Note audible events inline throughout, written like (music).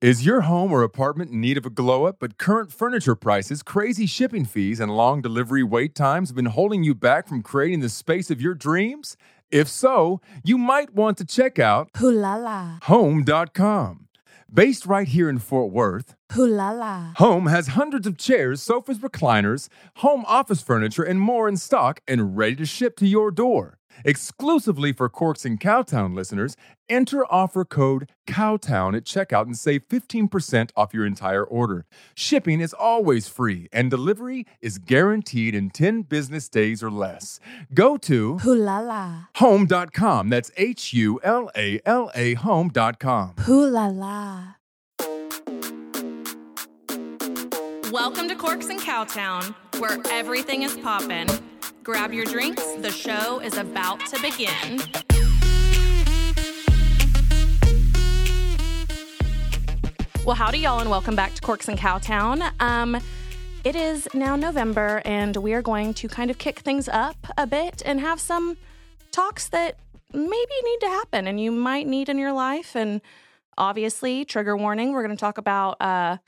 Is your home or apartment in need of a glow up, but current furniture prices, crazy shipping fees, and long delivery wait times have been holding you back from creating the space of your dreams? If so, you might want to check out Hulala. Home.com. Based right here in Fort Worth, Hulala. Home has hundreds of chairs, sofas, recliners, home office furniture, and more in stock and ready to ship to your door. Exclusively for Corks and Cowtown listeners, enter offer code COWTOWN at checkout and save 15% off your entire order. Shipping is always free, and delivery is guaranteed in 10 business days or less. Go to Ooh la la. home.com. That's H U L A L A home.com. Ooh la la. Welcome to Corks and Cowtown, where everything is poppin'. Grab your drinks, the show is about to begin. Well, howdy, y'all, and welcome back to Corks and Cowtown. Um, it is now November, and we are going to kind of kick things up a bit and have some talks that maybe need to happen and you might need in your life. And obviously, trigger warning, we're going to talk about uh,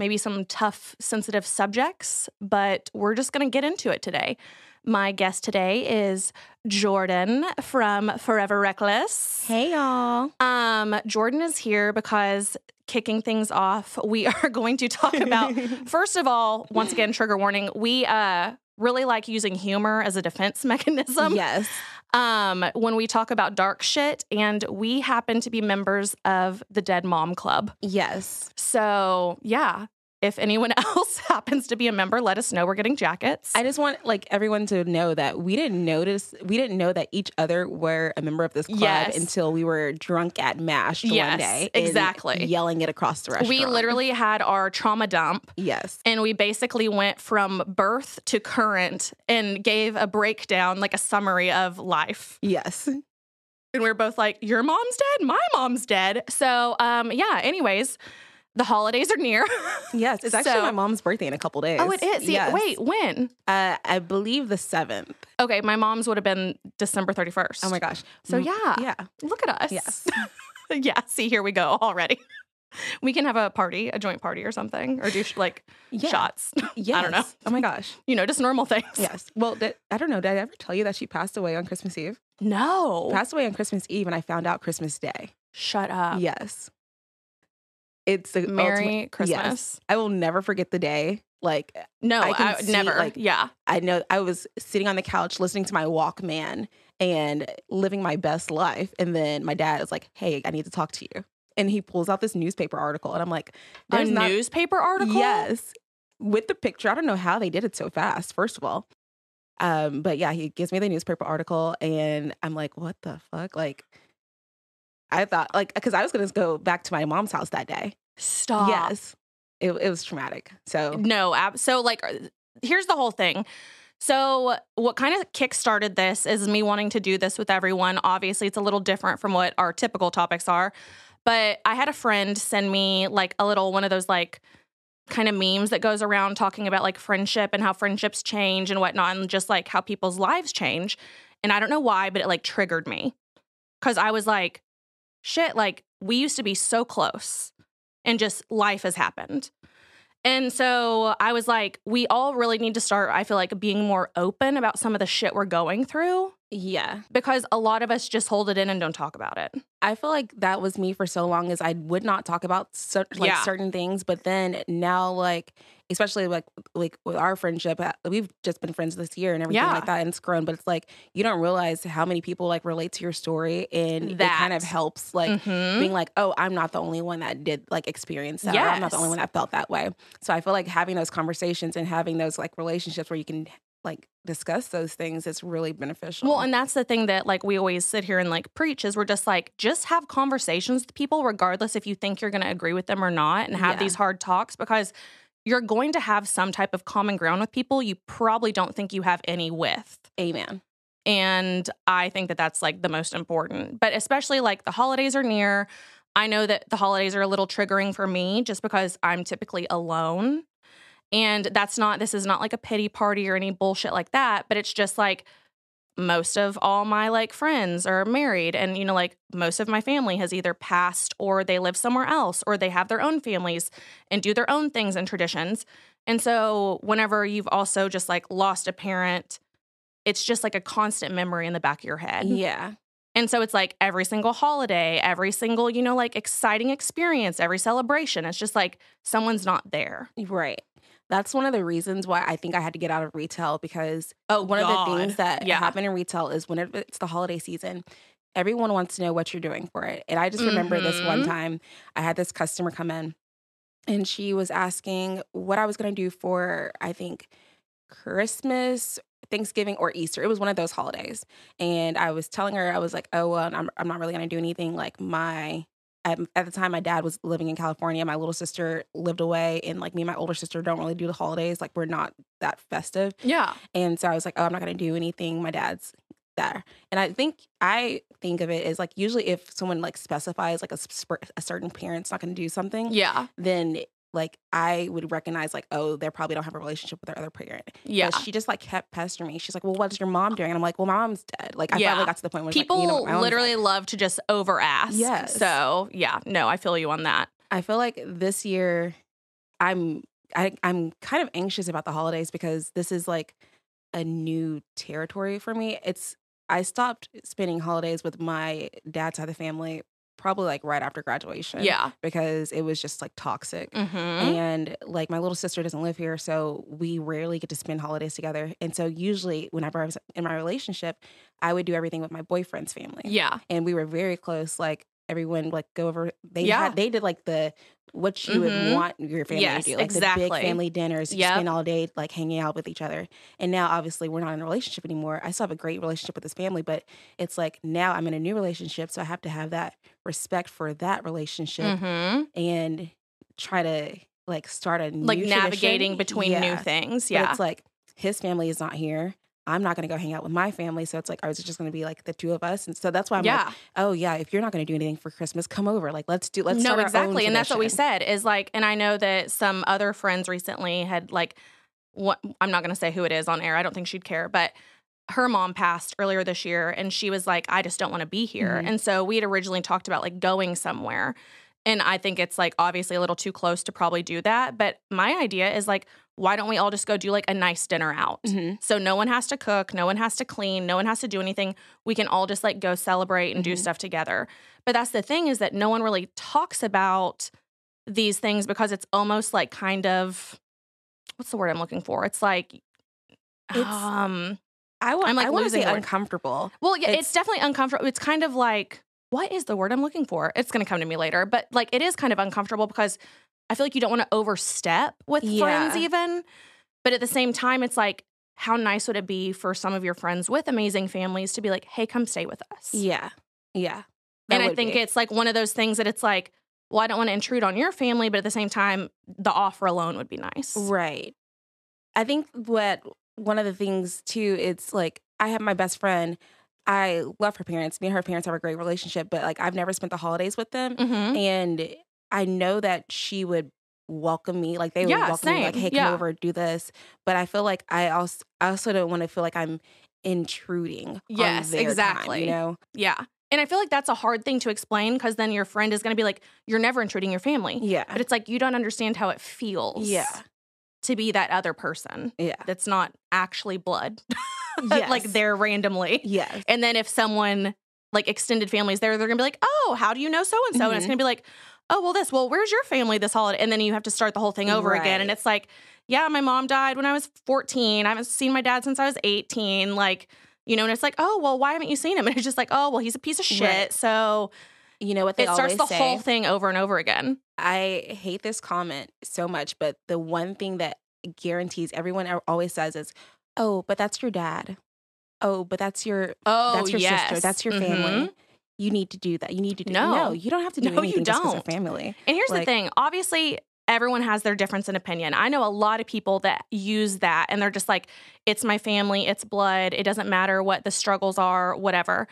maybe some tough, sensitive subjects, but we're just going to get into it today. My guest today is Jordan from Forever Reckless. Hey y'all. Um, Jordan is here because kicking things off, we (laughs) are going to talk about (laughs) first of all, once again, trigger warning, we uh really like using humor as a defense (laughs) mechanism. Yes. Um, when we talk about dark shit, and we happen to be members of the Dead Mom Club. Yes. So yeah. If anyone (laughs) else happens to be a member, let us know. We're getting jackets. I just want like everyone to know that we didn't notice we didn't know that each other were a member of this club Yes. until we were drunk at Mash one day. exactly. Yelling it across the restaurant. we literally had our trauma dump Yes. and we basically went from birth to current and gave a breakdown, like a summary of life. Yes. And we were both like, Your mom's dead, my mom's dead. So, um, yeah, anyways, the holidays are near. (laughs) Yes. It's actually So- my mom's birthday in a couple days. oh, it is. See, Yes. wait, when? Uh, I believe the seventh. Okay, my mom's would have been December 31st. Oh my gosh. So, Mm, yeah. Yeah. Look at us. Yes. (laughs) yeah, see, here we go already. (laughs) We can have a party, a joint party or something, or do like Yeah. shots. Yes. I don't know. Oh my gosh. You know, just normal things. Yes. Well, did, I don't know. Did I ever tell you that she passed away on Christmas Eve? No. Passed away on Christmas Eve, and I found out Christmas Day. Shut up. Yes. It's the Merry ultimate- Christmas. Yes. I will never forget the day. Like No, I I, see, never. like- yeah. I know I was sitting on the couch listening to my Walkman and living my best life. And then my dad is like, Hey, I need to talk to you. And he pulls out this newspaper article. And I'm like, A There's not newspaper article? Yes. With the picture. I don't know how they did it so fast, first of all. Um, but yeah, he gives me the newspaper article and I'm like, what the fuck? Like I thought like because I was gonna go back to my mom's house that day. Stop. Yes. It, it was traumatic. So No, ab- so like uh, here's the whole thing. So what kind of kick-started this is me wanting to do this with everyone. Obviously, it's a little different from what our typical topics are. But I had a friend send me like a little one of those like kind of memes that goes around talking about like friendship and how friendships change and whatnot, and just like how people's lives change. And I don't know why, but it like triggered me. Cause I was like, shit, like we used to be so close and just life has happened. And so I was like, we all really need to start, I feel like, being more open about some of the shit we're going through yeah. because a lot of us just hold it in and don't talk about it. I feel like that was me for so long is I would not talk about cer- like Yeah. certain things, but then now like especially like like with our friendship, uh, we've just been friends this year and everything Yeah. like that, and it's grown. But it's like you don't realize how many people like relate to your story, and it kind of helps like Mhm. being like, oh, I'm not the only one that did like experience that. Or I'm not the only one that felt that way. So I feel like having those conversations and having those like relationships where you can like discuss those things it's really beneficial. Well, and that's the thing that like we always sit here and like preach is we're just like just have conversations with people regardless if you think you're going to agree with them or not and have Yeah. these hard talks because you're going to have some type of common ground with people you probably don't think you have any with. amen. And I think that that's like the most important. But especially like the holidays are near. I know that the holidays are a little triggering for me just because I'm typically alone. And that's not, this is not like a pity party or any bullshit like that, but it's just like most of all my like friends are married and you know like most of my family has either passed or they live somewhere else or they have their own families and do their own things and traditions. And so whenever you've also just like lost a parent, it's just like a constant memory in the back of your head. Yeah. And so it's like every single holiday, every single, you know, like exciting experience, every celebration, it's just like someone's not there. Right. That's one of the reasons why I think I had to get out of retail because Oh, one of the things that Yeah. happen in retail is whenever it's the holiday season, everyone wants to know what you're doing for it. And I just remember this one Mhm. time I had this customer come in and she was asking what I was going to do for, I think, Christmas, Thanksgiving, or Easter. It was one of those holidays. And I was telling her, I was like, oh, well, I'm, I'm not really going to do anything like my. At, at the time, my dad was living in California. My little sister lived away, and like me and my older sister don't really do the holidays. Like we're not that festive. Yeah. And so I was like, oh, I'm not going to do anything. My dad's there. And I think, I think of it as like usually if someone like specifies like a, sp- a certain parent's not going to do something, Yeah. then like I would recognize like, oh, they probably don't have a relationship with their other parent. Yeah. But she just like kept pestering me. She's like, well, what's your mom doing? And I'm like, well, my mom's dead. Like I Yeah. finally got to the point where People like, you know, what, my mom's literally dead. love to just over ask. Yes. So, yeah, no, I feel you on that. I feel like this year I'm I, I'm kind of anxious about the holidays because this is like a new territory for me. It's I stopped spending holidays with my dad's side of the family probably like right after graduation. Yeah. Because it was just like toxic. Mm-hmm. And like my little sister doesn't live here, so we rarely get to spend holidays together. And so usually whenever I was in my relationship, I would do everything with my boyfriend's family Yeah. and we were very close. Like everyone, like go over. They Yeah. had they did like the what you Mhm. would want your family Yes, to do, like the big family dinners. You Yep. spend all day like hanging out with each other. And now, obviously, we're not in a relationship anymore. I still have a great relationship with this family, but it's like now I'm in a new relationship, so I have to have that respect for that relationship Mm-hmm. and try to like start a new Like tradition. navigating between new Yeah. things. But Yeah. it's like his family is not here. I'm not going to go hang out with my family. So it's like, oh, is it just going to be like the two of us? And so that's why I'm yeah. like, oh, yeah, if you're not going to do anything for Christmas, come over. Like, let's do, let's no, start our own exactly. And that's what we said is like, and I know that some other friends recently had like, what I'm not going to say who it is on air. I don't think she'd care, but her mom passed earlier this year and she was like, I just don't want to be here. Mhm. And so we had originally talked about like going somewhere. And I think it's like obviously a little too close to probably do that. But my idea is like, why don't we all just go do like a nice dinner out? Mhm. So no one has to cook, no one has to clean, no one has to do anything. We can all just like go celebrate and do Mhm. stuff together. But that's the thing is that no one really talks about these things because it's almost like kind of what's the word I'm looking for? It's like It's- um I want, I'm, like, I want to losing say uncomfortable. well yeah, it's, it's- definitely uncomfortable. It's kind of like what is the word I'm looking for? It's going to come to me later, but like it is kind of uncomfortable because I feel like you don't want to overstep with friends even. But at the same time it's like how nice would it be for some of your friends with amazing families to be like, "Hey, come stay with us." Yeah. Yeah. That and I think be. it's like one of those things that it's like, well, I don't want to intrude on your family, but at the same time, the offer alone would be nice. Right. I think what one of the things too, it's like I have my best friend. I love her parents. Me and her parents have a great relationship, but like I've never spent the holidays with them. Mm-hmm. And I know that she would welcome me. Like they would Yeah, welcome me like, hey, come Yeah. over, do this. But I feel like I also I also don't want to feel like I'm intruding. Yes, on their time, exactly. you know? Yeah. And I feel like that's a hard thing to explain because then your friend is going to be like, you're never intruding your family. Yeah. But it's like, you don't understand how it feels Yeah. to be that other person Yeah. that's not actually blood, (laughs) Yes. like there randomly. Yes. And then if someone like extended families there, they're gonna be like, oh, how do you know so and so? And it's Mhm. gonna be like, oh, well, this, well, where's your family this holiday? And then you have to start the whole thing over again. And it's like, yeah, my mom died when I was 14. I haven't seen my dad since I was 18. Like, you know, and it's like, oh, well, why haven't you seen him? (laughs) And it's just like, oh, well, he's a piece of shit. Right. So You know what they it starts the say? whole thing over and over again. I hate this comment so much, but the one thing that guarantees everyone always says is, "Oh, but that's your dad. Oh, but that's your Oh, that's your yes. sister. That's your Mhm. family. You need to do that. You need to do No. no. You don't have to do No, you anything just 'cause don't. they're family. And here's the thing obviously, everyone has their difference in opinion. I know a lot of people that use that and they're just like, it's my family, it's blood, it doesn't matter what the struggles are, whatever.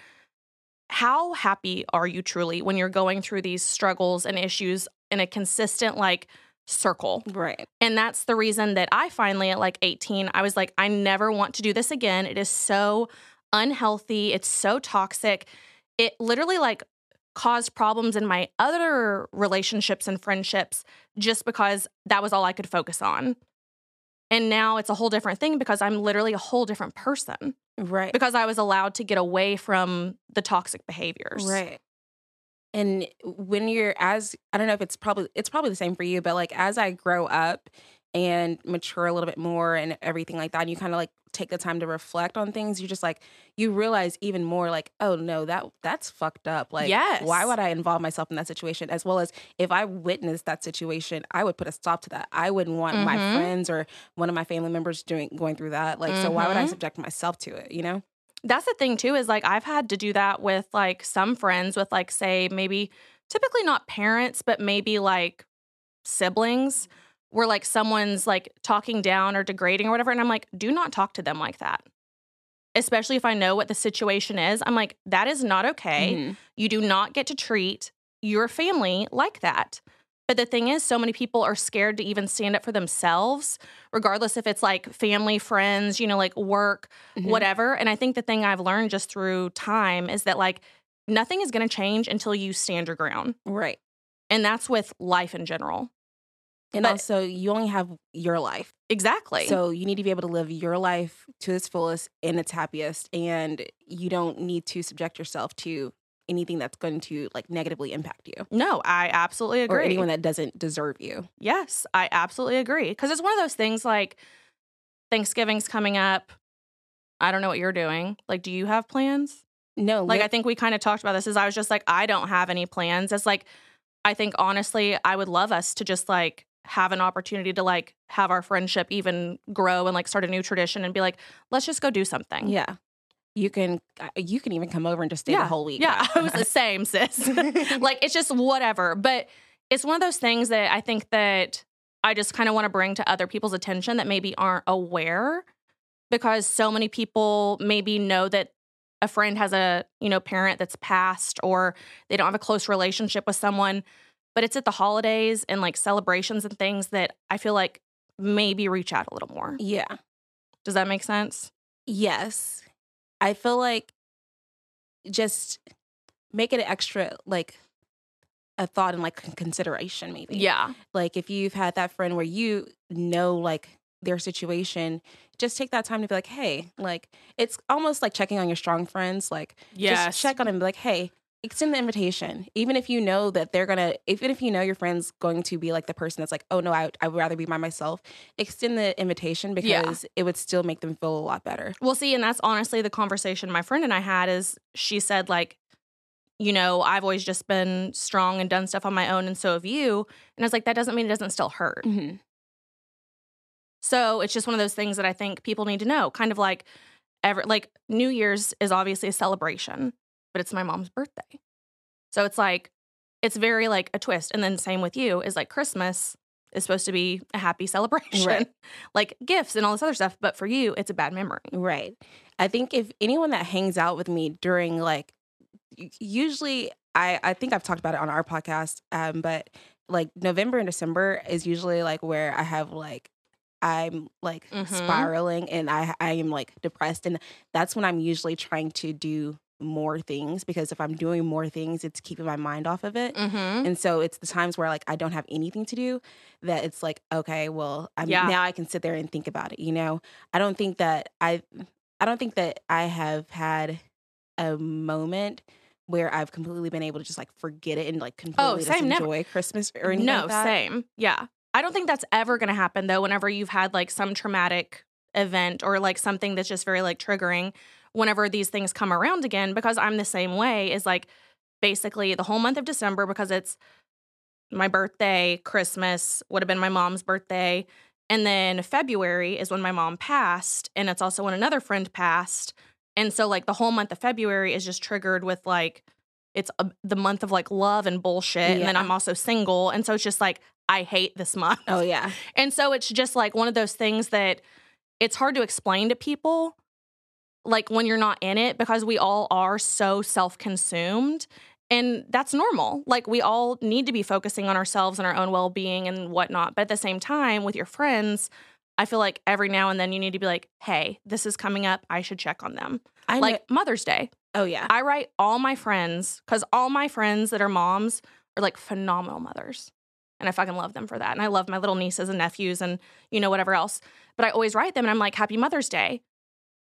How happy are you truly when you're going through these struggles and issues in a consistent, like, circle? Right. And that's the reason that I finally, at like 18, I was like, I never want to do this again. It is so unhealthy. It's so toxic. It literally like caused problems in my other relationships and friendships just because that was all I could focus on. And now it's a whole different thing because I'm literally a whole different person Right. because I was allowed to get away from the toxic behaviors. Right. And when you're as I don't know if it's probably it's probably the same for you, but like as I grow up and mature a little bit more and everything like that, and you kind of like take the time to reflect on things, you just like you realize even more like, oh no, that that's fucked up. Like Yes. why would I involve myself in that situation? As well as if I witnessed that situation, I would put a stop to that. I wouldn't want my Mhm. friends or one of my family members doing going through that. Like, so why would I Mhm. subject myself to it, you know? That's the thing too is like I've had to do that with like some friends with like say maybe typically not parents but maybe like siblings where like someone's like talking down or degrading or whatever and I'm like do not talk to them like that. Especially if I know what the situation is. I'm like that is not okay. Mhm. You do not get to treat your family like that. But the thing is, so many people are scared to even stand up for themselves, regardless if it's like family, friends, you know, like work, Mhm. whatever. And I think the thing I've learned just through time is that like nothing is going to change until you stand your ground. Right. And that's with life in general. And But- also, you only have your life. Exactly. So you need to be able to live your life to its fullest and its happiest. And you don't need to subject yourself to anything that's going to like negatively impact you no, I absolutely agree. or anyone that doesn't deserve you. Yes, I absolutely agree. Because it's one of those things like Thanksgiving's coming up. I don't know what you're doing. Like, do you have plans? No, Like, li- I think we kind of talked about this. Is I was just like, I don't have any plans. It's like, I think honestly, I would love us to just like have an opportunity to like have our friendship even grow and like start a new tradition and be like, let's just go do something. yeah. You can uh, you can even come over and just stay yeah, the whole week. Yeah, (laughs) I was the (laughs) same, sis. (laughs) like it's just whatever. But it's one of those things that I think that I just kind of want to bring to other people's attention that maybe aren't aware because so many people maybe know that a friend has a, you know, parent that's passed or they don't have a close relationship with someone, but it's at the holidays and like celebrations and things that I feel like maybe reach out a little more. yeah. Does that make sense? Yes. I feel like just make it an extra like a thought and like con- consideration maybe. Yeah. like if you've had that friend where you know like their situation just take that time to be like hey like it's almost like checking on your strong friends like just check on them and be like hey extend the invitation even if you know that they're gonna even if you know your friend's going to be like the person that's like oh no i, I would rather be by myself extend the invitation Yeah. because it would still make them feel a lot better Well, see, and that's honestly the conversation my friend and I had is she said, like, you know, I've always just been strong and done stuff on my own, and so have you. And I was like, that doesn't mean it doesn't still hurt. mm-hmm. So it's just one of those things that I think people need to know. Kind of like, ever like New Year's is obviously a celebration, but it's my mom's birthday. So it's like, it's very like a twist. And then same with you is like Christmas is supposed to be a happy (laughs) celebration, Right. like gifts and all this other stuff. But for you, it's a bad memory. Right. I think if anyone that hangs out with me during like usually I I think I've talked about it on our podcast um but like November and December is usually like where I have like I'm like Mhm. spiraling and I I am like depressed and that's when I'm usually trying to do more things because if I'm doing more things it's keeping my mind off of it. Mm-hmm. And so it's the times where like I don't have anything to do that it's like okay, well, I'm Yeah. now I can sit there and think about it, you know. I don't think that I I don't think that I have had a moment where I've completely been able to just like forget it and like completely Oh, same, never. enjoy Christmas or anything No, like that. same. Yeah. I don't think that's ever going to happen though whenever you've had like some traumatic event or like something that's just very like triggering whenever these things come around again because I'm the same way is like basically the whole month of December because it's my birthday, Christmas would have been my mom's birthday, and then February is when my mom passed and it's also when another friend passed. And so like the whole month of February is just triggered with like it's a, the month of like love and bullshit and then I'm also single and so it's just like I hate this month. Oh yeah. (laughs) And so it's just like one of those things that it's hard to explain to people like when you're not in it because we all are so self-consumed and that's normal. Like we all need to be focusing on ourselves and our own well-being and whatnot. But at the same time, with your friends, I feel like every now and then you need to be like, hey, this is coming up. I should check on them. I like know, Mother's Day. oh yeah. I write all my friends because all my friends that are moms are like phenomenal mothers. And I fucking love them for that. And I love my little nieces and nephews and, you know, whatever else. But I always write them and I'm like, Happy Mother's Day.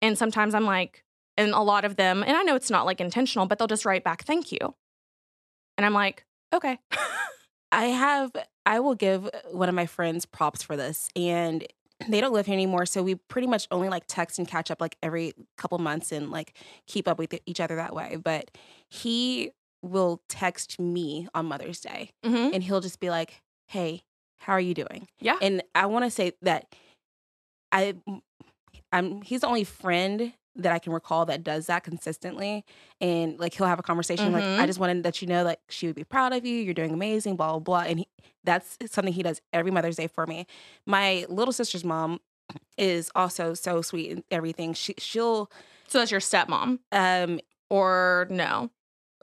And sometimes I'm like, and a lot of them, and I know it's not like intentional, but they'll just write back, Thank you. And I'm like, Okay. (laughs) I have I will give one of my friends props for this and they don't live here anymore so we pretty much only like text and catch up like every couple months and like keep up with each other that way but he will text me on Mother's Day hmm and he'll just be like hey how are you doing Yeah. and I want to say that I I'm he's the only friend that I can recall that does that consistently. And like he'll have a conversation like, Mhm. I just wanted that you know that she would be proud of you. You're doing amazing, blah blah blah. And he, that's something he does every Mother's Day for me. My little sister's mom is also so sweet and everything. She she'll So that's your stepmom, um or no?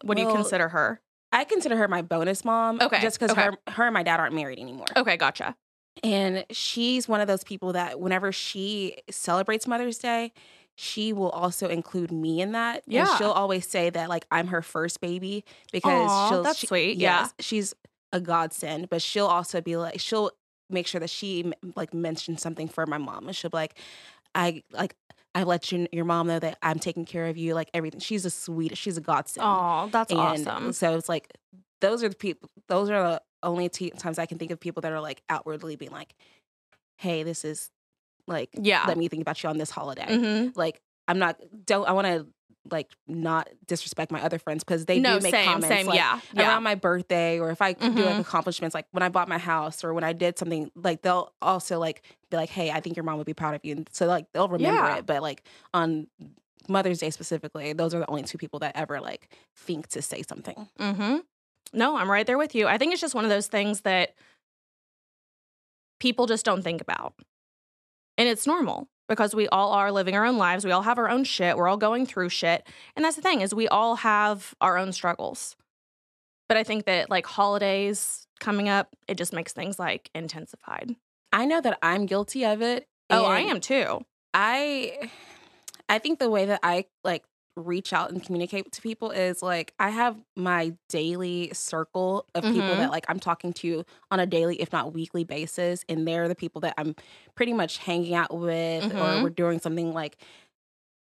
What do you consider her? I consider her my bonus mom. Okay, Just because okay. her her and my dad aren't married anymore. Okay, gotcha. And she's one of those people that whenever she celebrates Mother's Day, she will also include me in that. Yeah. And she'll always say that like I'm her first baby because Aw, she'll that's she- sweet, yeah. yes, She's a godsend, but she'll also be like she'll make sure that she like mentions something for my mom and she'll be like I like I let you, your mom know that I'm taking care of you, like everything. She's a sweet, she's a godsend. Oh, that's and awesome. So it's like those are the people. Those are the only t- times I can think of people that are like outwardly being like, "Hey, this is like, Yeah. let me think about you on this holiday." hmm Like, I'm not. Don't I want to like not disrespect my other friends because they no, do make same, comments same. like, yeah, yeah. around my birthday or if I do like Mhm. accomplishments like when I bought my house or when I did something like they'll also like be like hey I think your mom would be proud of you and so like they'll remember Yeah. it but like on Mother's Day specifically those are the only two people that ever like think to say something Mm-hmm. No, I'm right there with you. I think it's just one of those things that people just don't think about. And it's normal because we all are living our own lives. We all have our own shit. We're all going through shit. And that's the thing is we all have our own struggles. But I think that like holidays coming up, it just makes things like intensified. I know that I'm guilty of it Oh, I am too. I I think the way that I like reach out and communicate to people is like I have my daily circle of people Mhm. that like I'm talking to on a daily if not weekly basis and they're the people that I'm pretty much hanging out with or Mhm. we're doing something like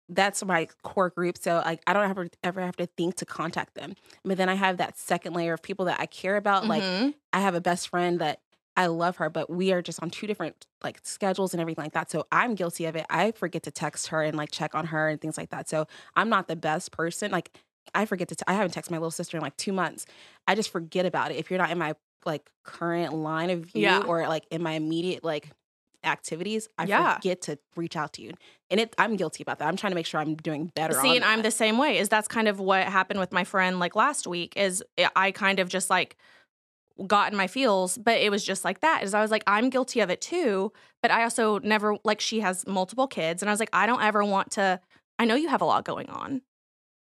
that's my core group so like I don't ever ever have to think to contact them. But then I have that second layer of people that I care about like Mhm. I have a best friend that I love her, but we are just on two different like schedules and everything like that. So I'm guilty of it. I forget to text her and like check on her and things like that. So I'm not the best person. Like I forget to. T- I haven't texted my little sister in like two months. I just forget about it. If you're not in my like current line of view Yeah. or like in my immediate like activities, I Yeah. forget to reach out to you. And it, I'm guilty about that. I'm trying to make sure I'm doing better. See, and I'm the same way. Is that's kind of what happened with my friend like last week. Is eh, I kind of just like got in my feels, but it was just like that. Is I was like, I'm guilty of it too, but I also never like she has multiple kids, and I was like, I don't ever want to. I know you have a lot going on,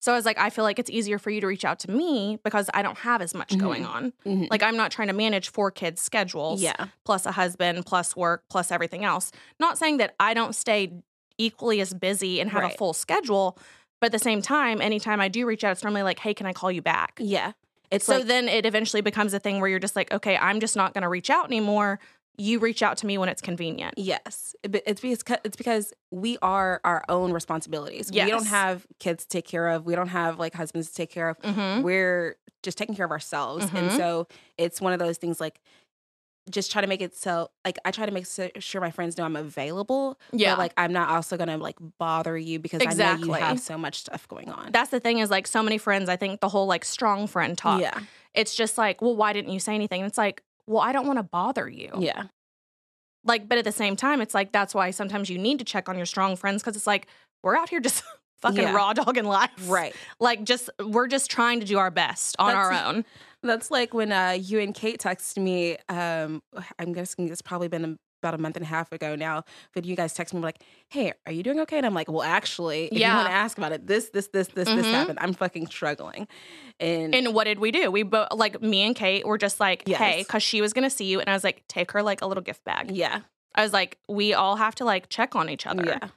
so I was like, I feel like it's easier for you to reach out to me because I don't have as much going Mhm. on. Mhm. Like I'm not trying to manage four kids' schedules yeah, plus a husband, plus work, plus everything else. Not saying that I don't stay equally as busy and have a full schedule, but at the same time, anytime I do reach out, it's normally like, hey, can I call you back? yeah. It's so like then it eventually becomes a thing where you're just like, okay, I'm just not going to reach out anymore. You reach out to me when it's convenient. Yes, it's because it's because we are our own responsibilities. We don't have kids to take care of. We don't have like husbands to take care of. Mm-hmm. We're just taking care of ourselves, and Mhm. so it's one of those things like just try to make it so like I try to make sure my friends know I'm available. Yeah. but like I'm not also gonna like bother you because I know you have so much stuff going on. That's the thing is like so many friends, I think the whole like strong friend talk, yeah, it's just like, well, why didn't you say anything? And it's like, well, I don't want to bother you. yeah, Like, but at the same time, it's like that's why sometimes you need to check on your strong friends because it's like we're out here just (laughs) fucking Yeah. raw dogging life. right. Like, just we're just trying to do our best on our (laughs) own. That's like when uh, you and Kate texted me. Um, I'm guessing it's probably been about a month and a half ago now. But you guys texted me like, "Hey, are you doing okay?" And I'm like, "Well, actually, if Yeah. you want to ask about it, this, this, this, this, this Mhm. happened. I'm fucking struggling." And, And what did we do? We both, like me and Kate, were just like, hey, because she was gonna see you, and I was like, take her like a little gift bag. yeah, I was like, we all have to like check on each other. Yeah.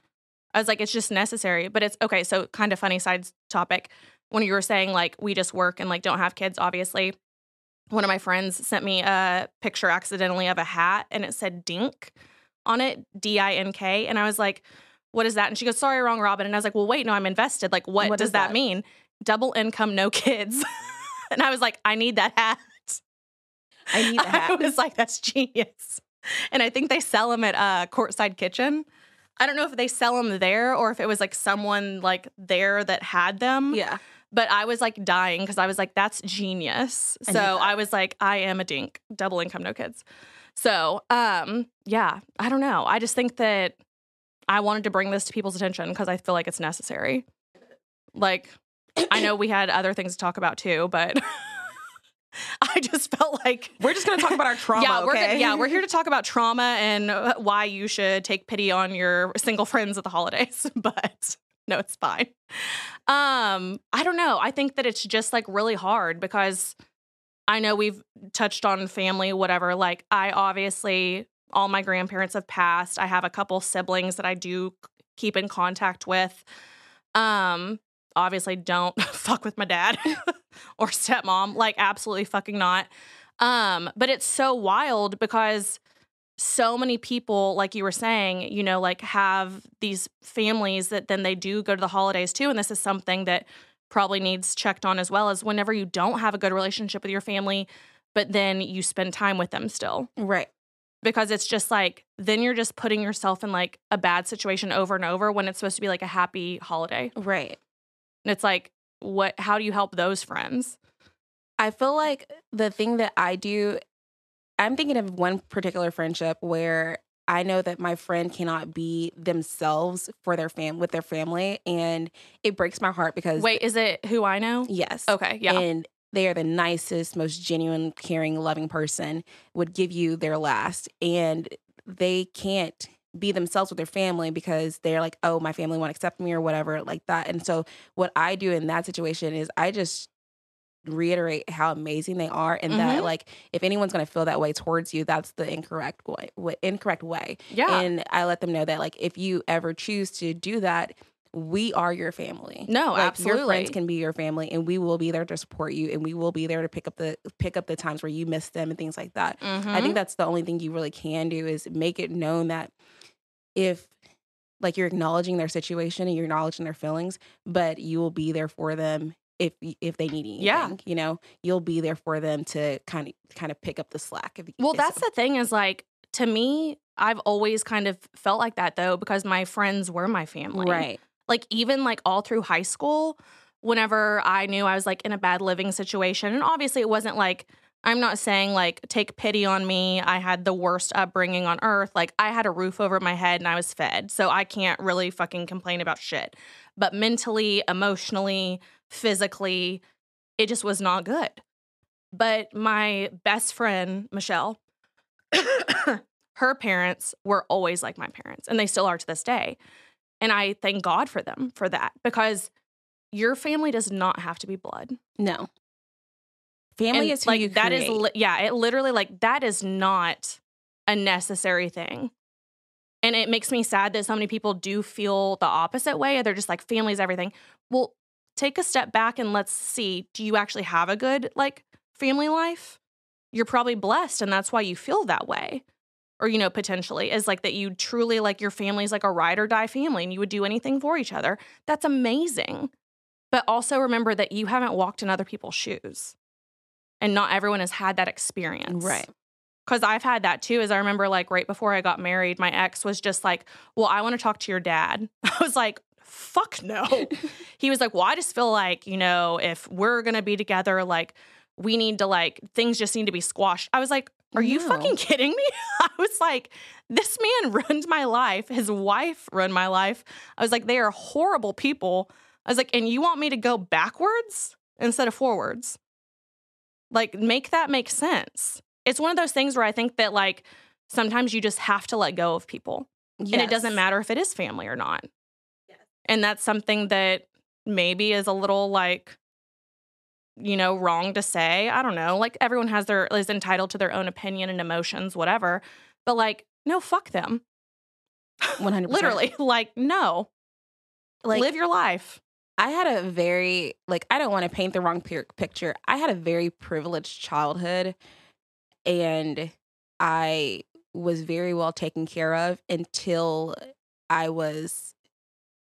I was like, it's just necessary. But it's okay. So, kind of funny side topic. When you were saying like we just work and like don't have kids, obviously, one of my friends sent me a picture accidentally of a hat and it said Dink on it, D I N K. And I was like, what is that? And she goes, sorry, wrong, Robin. And I was like, well, wait, no, I'm invested. Like, what, What does that, that? mean? Double income, no kids. (laughs) and I was like, I need that hat. I need (laughs) that. I was like, that's genius. And I think they sell them at uh, Courtside Kitchen. I don't know if they sell them there or if it was like someone like there that had them. yeah. But I was like dying because I was like, that's genius. I so. I was like, I am a dink, double income, no kids. So, um, yeah, I don't know. I just think that I wanted to bring this to people's attention because I feel like it's necessary. Like, I know we had other things to talk about too, but (laughs) I just felt like We're just gonna talk about our (laughs) trauma. yeah, we're okay? gonna, yeah, we're here to talk about trauma and why you should take pity on your single friends at the holidays. (laughs) But no, it's fine. Um, I don't know. I think that it's just like really hard because I know we've touched on family, whatever. Like, I obviously all my grandparents have passed. I have a couple siblings that I do keep in contact with. Um, obviously don't (laughs) fuck with my dad (laughs) or stepmom, like absolutely fucking not. Um, but it's so wild because so many people, like you were saying, you know, like have these families that then they do go to the holidays too. And this is something that probably needs checked on as well as whenever you don't have a good relationship with your family, but then you spend time with them still Right. because it's just like then you're just putting yourself in like a bad situation over and over when it's supposed to be like a happy holiday. Right. And it's like, what how do you help those friends? I feel like the thing that I do, I'm thinking of one particular friendship where I know that my friend cannot be themselves for their fam with their family, and it breaks my heart because Wait, is it who I know? yes, Okay, yeah. and they are the nicest, most genuine, caring, loving person. Would give you their last, and they can't be themselves with their family because they're like, oh, my family won't accept me or whatever, like that. And so, what I do in that situation is I just reiterate how amazing they are and that Mhm. like if anyone's going to feel that way towards you that's the incorrect way wa- incorrect way yeah. and i let them know that like if you ever choose to do that we are your family No, like your friends can be your family and we will be there to support you and we will be there to pick up the pick up the times where you miss them and things like that i Mhm. think that's the only thing you really can do is make it known that if like you're acknowledging their situation and you're acknowledging their feelings but you will be there for them if if they need anything Yeah. you know you'll be there for them to kind of kind of pick up the slack if, Well, if that's so. the thing is like to me, I've always kind of felt like that though because my friends were my family. right Like even like all through high school, whenever I knew I was like in a bad living situation, and obviously it wasn't like I'm not saying like take pity on me. I had the worst upbringing on earth. Like I had a roof over my head and I was fed. So I can't really fucking complain about shit. But mentally, emotionally, physically, it just was not good. But my best friend, Michelle, (coughs) her parents were always like my parents, and they still are to this day. And I thank God for them for that because your family does not have to be blood. no family And, is like that is li- yeah, it literally like that is not a necessary thing. And it makes me sad that so many people do feel the opposite way. They're just like family's everything. Well, take a step back and let's see, do you actually have a good like family life? You're probably blessed and that's why you feel that way. Or you know, potentially is like that you truly like your family's like a ride or die family and you would do anything for each other. That's amazing. But also remember that you haven't walked in other people's shoes and not everyone has had that experience. right Because I've had that too. As I remember, like right before I got married, my ex was just like, Well, I want to talk to your dad. (laughs) I was like, Fuck no. he was like, Well, I just feel like, you know, if we're going to be together, like, we need to, like, things just need to be squashed. I was like, Are you fucking kidding me? (laughs) I was like, This man ruined my life. His wife ruined my life. I was like, They are horrible people. I was like, And you want me to go backwards instead of forwards? Like, make that make sense. It's one of those things where I think that, like, sometimes you just have to let go of people. And it doesn't matter if it is family or not. And that's something that maybe is a little like, you know, wrong to say. I don't know. Like, everyone has their, is entitled to their own opinion and emotions, whatever. But, like, no, fuck them. 100%. (laughs) Literally, like, no, like live your life. I had a very like I don't want to paint the wrong pi- picture. I had a very privileged childhood and I was very well taken care of until I was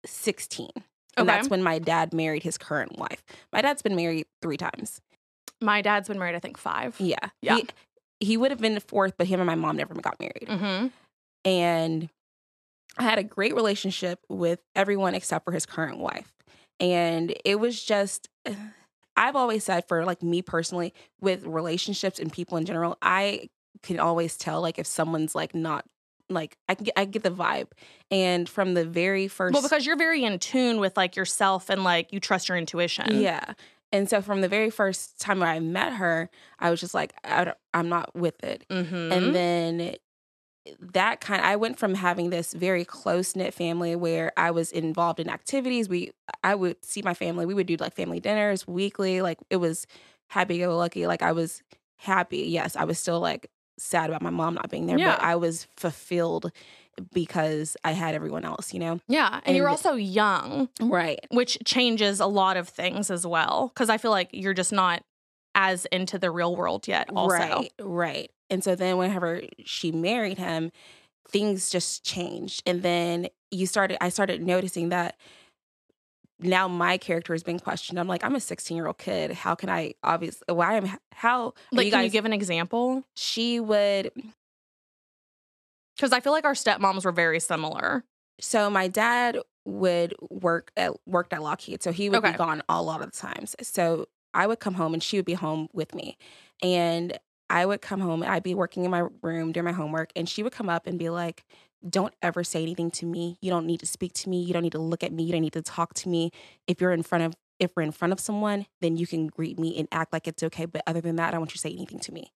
16. And Okay. that's when my dad married his current wife. My dad's been married 3 times. My dad's been married, I think, five. Yeah. Yeah. He, he would have been the fourth, but him and my mom never got married. Mm-hmm. and I had a great relationship with everyone except for his current wife. And it was just (sighs) I've always said for like me personally with relationships and people in general, I can always tell like if someone's like not like I can get I get the vibe. And from the very first Well, because you're very in tune with like yourself and like you trust your intuition. Yeah. And so from the very first time where I met her, I was just like I I'm not with it. Mm-hmm. and then that kind I went from having this very close knit family where I was involved in activities. We I would see my family. We would do like family dinners weekly. Like it was happy go lucky. Like I was happy. Yes, I was still like sad about my mom not being there, Yeah. but I was fulfilled because I had everyone else, you know? yeah. And, you're also young, Right. which changes a lot of things as well. Cause I feel like you're just not as into the real world yet, also. Right, right. And so then whenever she married him, things just changed. And then you started I started noticing that now my character is being questioned. I'm like, I'm a 16 year old kid. How can I obviously why am how Like, you can you give an example? she would Because I feel like our stepmoms were very similar. so my dad would work at worked at Lockheed. So he would Okay. be gone a lot of the times. So I would come home and she would be home with me. And I would come home and I'd be working in my room doing my homework and she would come up and be like, Don't ever say anything to me. You don't need to speak to me. You don't need to look at me. You don't need to talk to me. If you're in front of if we're in front of someone, then you can greet me and act like it's okay. But other than that, I don't want you to say anything to me.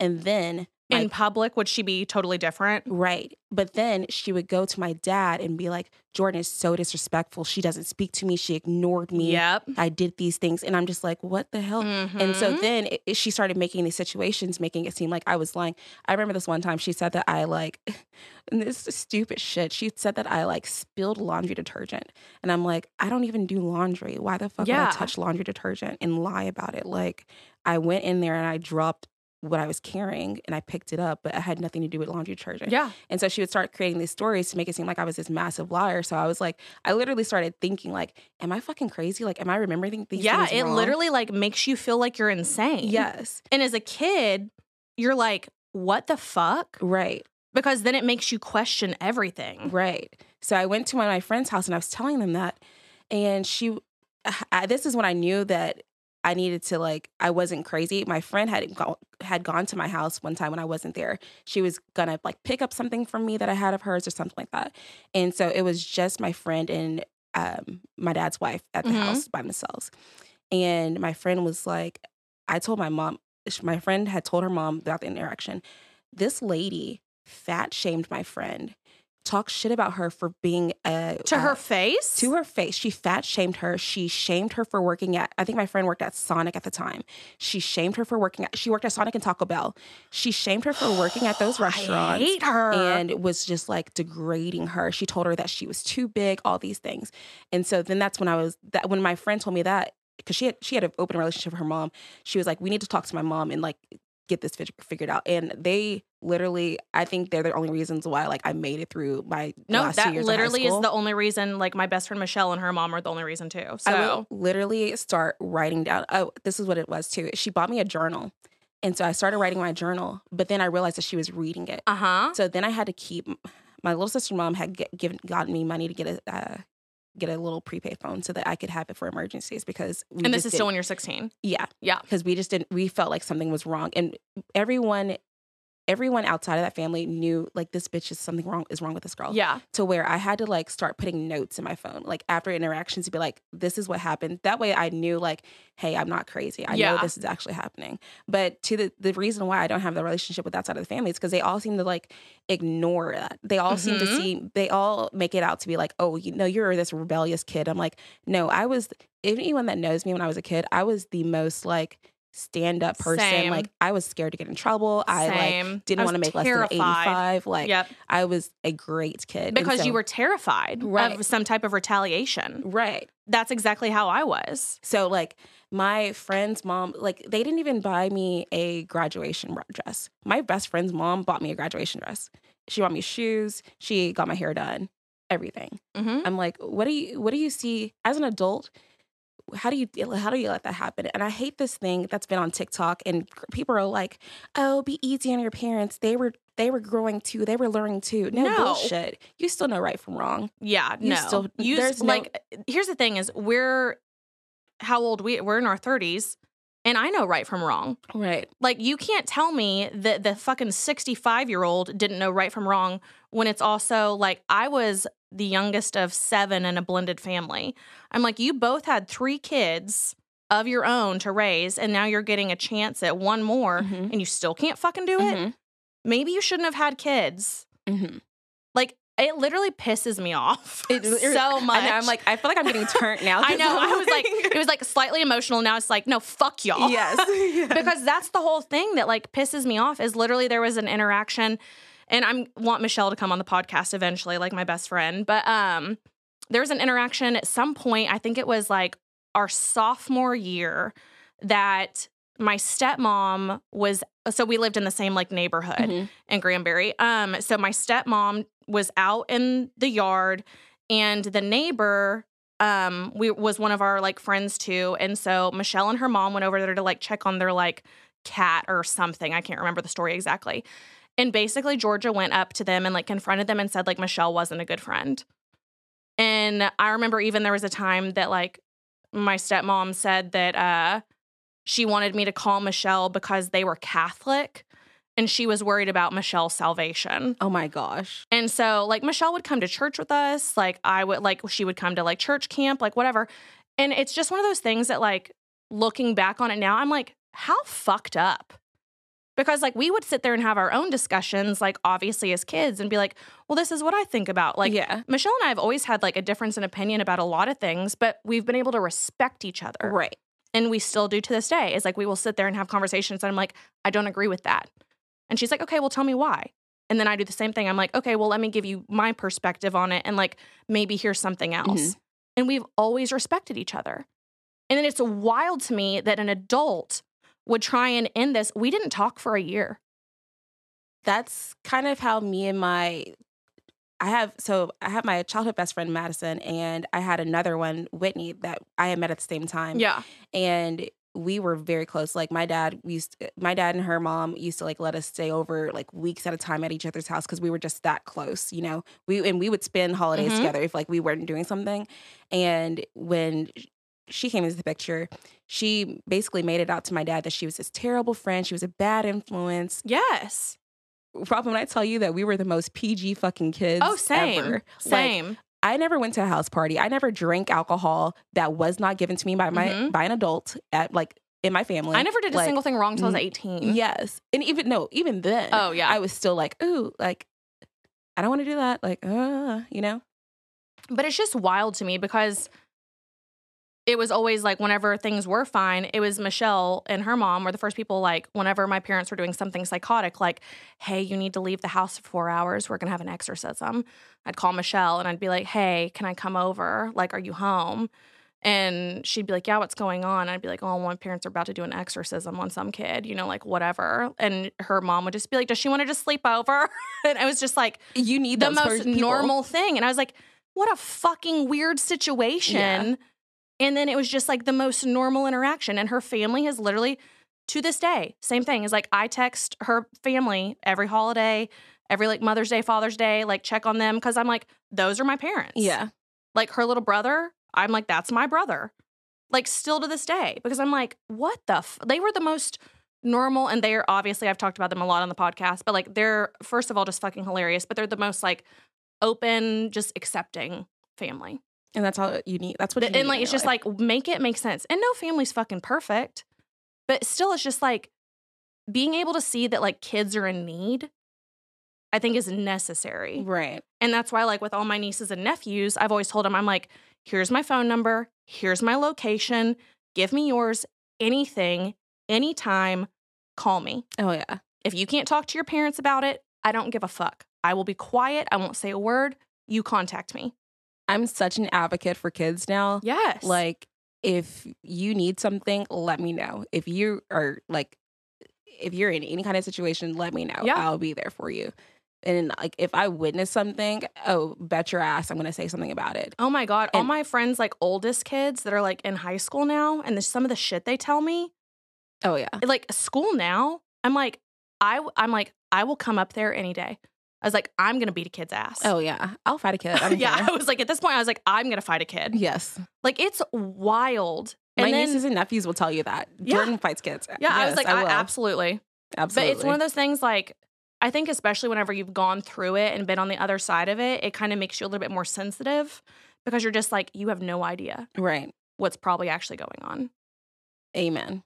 And then In public, would she be totally different? Right. But then she would go to my dad and be like, Jordan is so disrespectful. She doesn't speak to me. She ignored me. Yep. I did these things. And I'm just like, what the hell? And so Mhm. then it, it- she started making these situations, making it seem like I was lying. I remember this one time she said that I like, (laughs) and this is stupid shit. She said that I like spilled laundry detergent. And I'm like, I don't even do laundry. Why the fuck Yeah. would I touch laundry detergent and lie about it? Like, I went in there and I dropped what I was carrying and I picked it up, but it had nothing to do with laundry detergent. yeah. And so she would start creating these stories to make it seem like I was this massive liar. So I was like, I literally started thinking, like, am I fucking crazy? Like, am I remembering these Yeah. It wrong? literally like makes you feel like you're insane. Yes. And as a kid, you're like, what the fuck? Right. Because then it makes you question everything. Right. So I went to one of my friend's house and I was telling them that. And she, (sighs) I, this is when I knew that I needed to like I wasn't crazy. My friend had go, had gone to my house one time when I wasn't there. She was gonna like pick up something from me that I had of hers or something like that. And so it was just my friend and um, my dad's wife at the Mhm. house by themselves. And my friend was like, I told my mom. My friend had told her mom about the interaction. This lady fat shamed my friend, talked shit about her for being a To uh, her face? to her face. She fat shamed her. She shamed her for working at, I think my friend worked at Sonic at the time. She shamed her for working at, she worked at Sonic and Taco Bell. She shamed her for working at those (gasps) restaurants. I hate her. And was just like degrading her. She told her that she was too big, all these things. And so then that's when I was, that when my friend told me that, because she had, she had an open relationship with her mom, she was like, we need to talk to my mom and like get this figured out. And they literally, I think they're the only reasons why like I made it through my no, last two that years of high literally is the only reason. Like my best friend Michelle and her mom are the only reason too. So I would literally start writing down. Oh, this is what it was too. She bought me a journal. And so I started writing my journal, but then I realized that she was reading it. uh huh. So then I had to keep my little sister mom had get, given gotten me money to get a uh, get a little prepaid phone so that I could have it for emergencies because we And this is still when you're 16. yeah Yeah. because we just didn't we felt like something was wrong and everyone everyone outside of that family knew like this bitch is something wrong is wrong with this girl Yeah. to where I had to like start putting notes in my phone, like after interactions to be like, this is what happened. That way I knew like, hey, I'm not crazy. I Yeah. know this is actually happening. But to the the reason why I don't have the relationship with that side of the family is because they all seem to like ignore that. They all seem to Mhm. see they all make it out to be like, oh, you know, you're this rebellious kid. I'm like, no, I was anyone that knows me when I was a kid, I was the most like stand up person. Same. Like I was scared to get in trouble. I like didn't I want to make less than 85. Like yep. I was a great kid. Because so- you were terrified Right. of some type of retaliation. right. That's exactly how I was. So like my friend's mom, like they didn't even buy me a graduation dress. My best friend's mom bought me a graduation dress. She bought me shoes. She got my hair done. Everything. hmm I'm like, what do you what do you see as an adult? How do you how do you let that happen? And I hate this thing that's been on TikTok and people are like, "Oh, be easy on your parents. They were they were growing too. They were learning too." No, No. bullshit. You still know right from wrong. Yeah, You no. still- you there's no- like here's the thing is we're how old we we're in our 30s and I know right from wrong. Right. Like you can't tell me that the fucking 65 year old didn't know right from wrong when it's also like I was the youngest of seven in a blended family. I'm like, you both had three kids of your own to raise, and now you're getting a chance at one more, Mhm. and you still can't fucking do it. Mhm. Maybe you shouldn't have had kids. Mhm. Like it literally pisses me off It- (laughs) so much. I know, I'm like, I feel like I'm getting turned now. (laughs) I know. I was like, (laughs) it was like slightly emotional. Now it's like, no, fuck y'all. yes. because that's the whole thing that like pisses me off is literally there was an interaction and I'm want Michelle to come on the podcast eventually, like my best friend. But um there was an interaction at some point, I think it was like our sophomore year, that my stepmom was so we lived in the same like neighborhood Mhm. in Granbury. Um, so my stepmom was out in the yard, and the neighbor um we was one of our like friends too. And so Michelle and her mom went over there to like check on their like cat or something. I can't remember the story exactly. And basically Georgia went up to them and like confronted them and said like Michelle wasn't a good friend. And I remember even there was a time that like my stepmom said that uh she wanted me to call Michelle because they were Catholic and she was worried about Michelle's salvation. Oh my gosh. And so like Michelle would come to church with us, like I would like she would come to like church camp, like whatever. And it's just one of those things that like looking back on it now, I'm like, how fucked up? Because like we would sit there and have our own discussions, like obviously as kids, and be like, well, this is what I think about. Like yeah. Michelle and I have always had like a difference in opinion about a lot of things, but we've been able to respect each other Right. And we still do to this day is like we will sit there and have conversations and I'm like, I don't agree with that. And she's like, okay, well, tell me why. And then I do the same thing. I'm like, okay, well, let me give you my perspective on it and like maybe here's something else. Mm-hmm. And we've always respected each other. And then it's wild to me that an adult would try and end this. We didn't talk for a year. That's kind of how me and my I have so I have my childhood best friend Madison and I had another one Whitney that I had met at the same time. Yeah. and we were very close. Like my dad, we used my dad and her mom used to like let us stay over like weeks at a time at each other's house because we were just that close, you know. We and we would spend holidays Mhm. together if like we weren't doing something. And when she came into the picture, she basically made it out to my dad that she was this terrible friend. She was a bad influence. Yes. Rob, when I tell you that we were the most PG fucking kids, Oh, same. ever. Like, Same. I never went to a house party. I never drank alcohol that was not given to me by my Mhm. by an adult at like in my family. I never did a Like, single thing wrong until I was mm, 18. Yes, and even no, even then, Oh, yeah. I was still like, ooh, like I don't want to do that. Like, uh, you know, But it's just wild to me because it was always like whenever things were fine, it was Michelle and her mom were the first people like whenever my parents were doing something psychotic, like, hey, you need to leave the house for four hours. We're gonna have an exorcism. I'd call Michelle and I'd be like, hey, can I come over? Like, are you home? And she'd be like, Yeah, what's going on? I'd be like, Oh, my parents are about to do an exorcism on some kid, you know, like whatever. And her mom would just be like, Does she want to just sleep over? (laughs) and I was just like, you need the most normal thing. And I was like, what a fucking weird situation. Yeah. And then it was just like the most normal interaction. And her family has literally, to this day, same thing. Is like I text her family every holiday, every like Mother's Day, Father's Day, like check on them because I'm like, those are my parents. Yeah, Like her little brother, I'm like, that's my brother. Like still to this day because I'm like, what the? F-? They were the most normal and they're obviously I've talked about them a lot on the podcast, but like they're first of all just fucking hilarious, but they're the most like open, just accepting family. And that's all you need. That's what you And like it's just life. like make it make sense. And no family's fucking perfect. But still it's just like being able to see that like kids are in need I think is necessary. right. And that's why, like, with all my nieces and nephews, I've always told them, I'm like, here's my phone number, here's my location, give me yours, anything. anytime, call me. Oh yeah. If you can't talk to your parents about it, I don't give a fuck. I will be quiet. I won't say a word. You contact me. I'm such an advocate for kids now. Yes. Like if you need something, let me know. If you are like if you're in any kind of situation, let me know. Yeah. I'll be there for you. And like if I witness something, oh, bet your ass I'm gonna say something about it. oh my God. All my friends, like oldest kids that are like in high school now, and the, some of the shit they tell me, Oh yeah. like school now, I'm like, I, I'm like, I will come up there any day. I was like, I'm to beat a kid's ass. Oh yeah. I'll fight a kid. I (laughs) yeah. care. I was like, at this point, I was like, I'm to fight a kid. Yes. Like, it's wild. My And then, nieces and nephews will tell you that. Yeah. Jordan fights kids. yeah, I was like, I will. absolutely. absolutely. But it's one of those things like I think especially whenever you've gone through it and been on the other side of it, it kind of makes you a little bit more sensitive because you're just like you have no idea right. what's probably actually going on. Amen.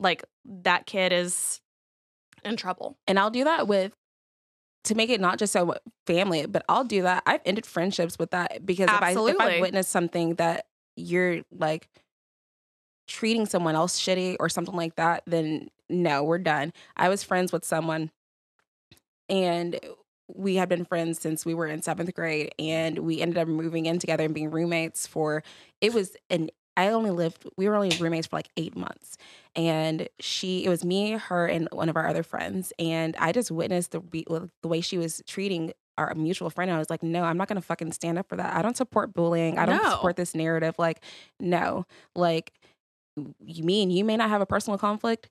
Like that kid is in trouble. And I'll do that with to make it not just so family, but I'll do that. I've ended friendships with that because if I if Absolutely. I witness something that you're like treating someone else shitty or something like that, then no, we're done. I was friends with someone and we had been friends since we were in seventh grade and we ended up moving in together and being roommates for it was an I only lived we were only roommates for like eight months. And she it was me her and one of our other friends. And i just witnessed the the way she was treating our mutual friend. And i was like no i'm not gonna fucking stand up for that. I don't support bullying. I don't No. support this narrative. Like no. Like you mean you may not have a personal conflict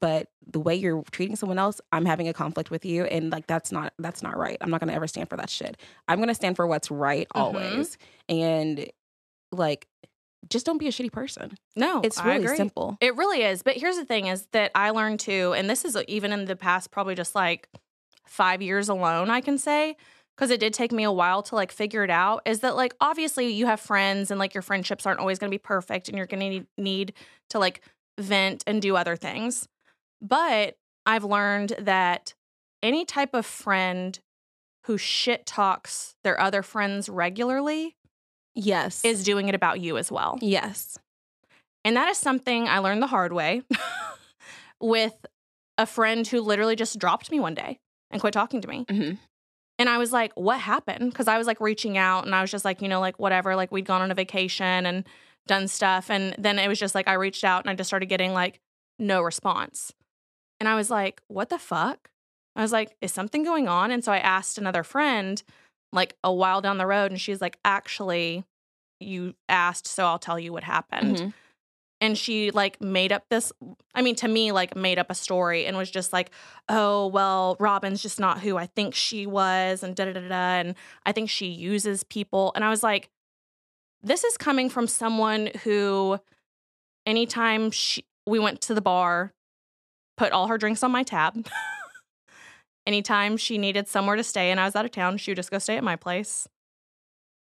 but the way you're treating someone else i'm having a conflict with you. And like that's not that's not right. I'm not gonna ever stand for that shit. I'm gonna stand for what's right Mhm. always. And like just don't be a shitty person No, it's really simple It really is. But here's the thing is that I learned too, and this is even in the past, probably just like five years alone, I can say, because it did take me a while to like figure it out, is that like obviously you have friends and like your friendships aren't always going to be perfect and you're going to need to like vent and do other things. But I've learned that any type of friend who shit talks their other friends regularly yes is doing it about you as well. yes And that is something I learned the hard way (laughs) with a friend who literally just dropped me one day and quit talking to me. Mhm. And I was like, what happened? Because I was like reaching out and I was just like, you know, like whatever, like we'd gone on a vacation and done stuff. And then it was just like I reached out and I just started getting like no response. And I was like, what the fuck? I was like, is something going on? And so I asked another friend like a while down the road and she's like, actually, you asked, so I'll tell you what happened Mhm. and she like made up this i mean to me like made up a story and was just like oh well robin's just not who i think she was and da da da da and i think she uses people and i was like this is coming from someone who anytime she we went to the bar put all her drinks on my tab (laughs) anytime she needed somewhere to stay and i was out of town she would just go stay at my place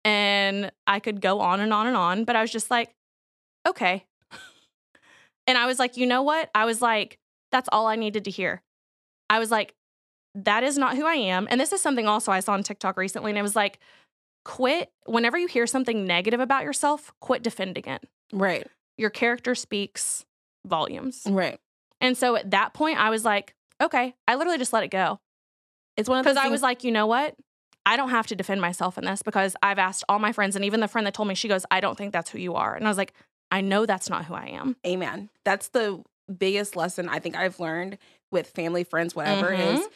and i could go on and on and on but i was just like okay (laughs) and I was like, you know what? I was like, that's all I needed to hear. I was like, that is not who I am. And this is something also I saw on TikTok recently. And it was like, quit. Whenever you hear something negative about yourself, quit defending it. right Your character speaks volumes. right And so at that point, I was like, okay, I literally just let it go. It's one of those Because I was like, you know what? I don't have to defend myself in this because I've asked all my friends and even the friend that told me, she goes, I don't think that's who you are. And I was like, I know that's not who I am. Amen. That's the biggest lesson I think I've learned with family, friends, whatever Mhm. is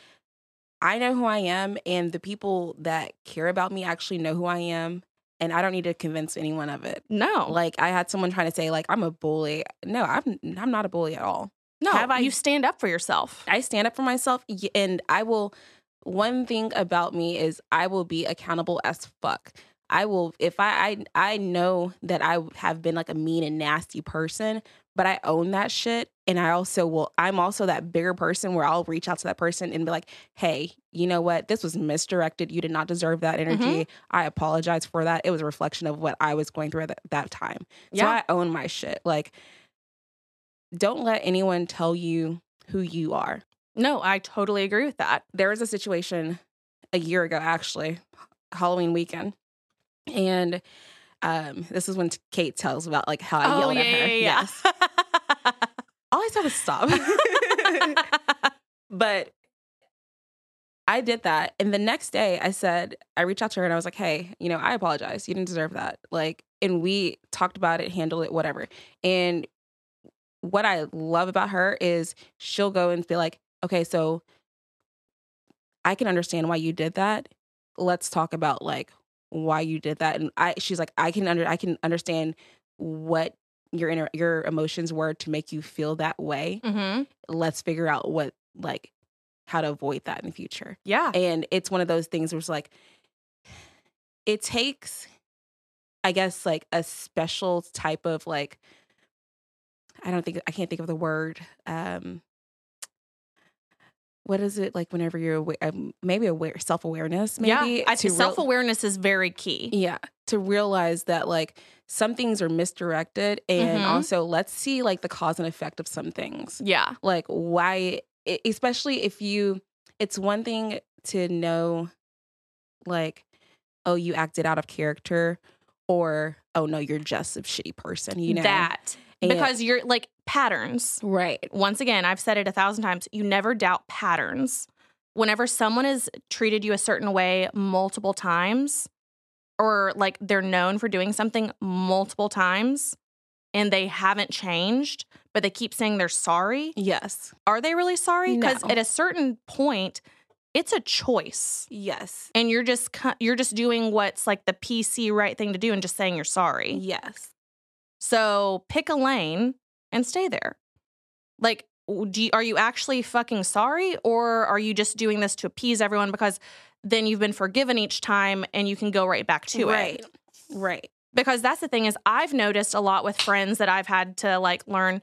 I know who I am and the people that care about me actually know who I am and I don't need to convince anyone of it. No. Like I had someone trying to say like I'm a bully. No, I'm I'm not a bully at all. No, Have I- you stand up for yourself. I stand up for myself and I will one thing about me is I will be accountable as fuck. I will if I I I know that I have been like a mean and nasty person, but I own that shit and I also will I'm also that bigger person where I'll reach out to that person and be like, "Hey, you know what? This was misdirected. You did not deserve that mm-hmm. energy. I apologize for that. It was a reflection of what I was going through at that, that time." So Yeah. I own my shit. Like don't let anyone tell you who you are No, I totally agree with that. there was a situation a year ago actually halloween weekend and um this is when kate tells about like how i yelled at her yes Oh, yeah. all all I said was stop. (laughs) (laughs) but I did that. And the next day I said, I reached out to her and I was like, hey, you know, I apologize. You didn't deserve that. Like, and we talked about it, handled it, whatever. And what I love about her is she'll go and be like, okay, so I can understand why you did that. Let's talk about like why you did that. And I she's like, I can under I can understand what your inner your emotions were to make you feel that way. hmm Let's figure out what like how to avoid that in the future. Yeah. And it's one of those things where it's like it takes I guess like a special type of like I don't think I can't think of the word. Um what is it like whenever you're aware, um, maybe aware self awareness maybe yeah. I to think real- self awareness is very key. yeah to realize that like some things are misdirected and Mhm. also let's see like the cause and effect of some things Yeah. like why especially if you it's one thing to know like oh you acted out of character or oh no you're just a shitty person you know That. And- Because you're like patterns. right Once again, I've said it a thousand times. You never doubt patterns. Whenever someone has treated you a certain way multiple times, or like they're known for doing something multiple times and they haven't changed, but they keep saying they're sorry, yes are they really sorry? Because No. at a certain point, it's a choice. yes And you're just you're just doing what's like the PC right thing to do and just saying you're sorry. yes So pick a lane and stay there. Like, do you, are you actually fucking sorry, or are you just doing this to appease everyone because then you've been forgiven each time and you can go right back to right it? right Right. Because that's the thing is, I've noticed a lot with friends that I've had to like learn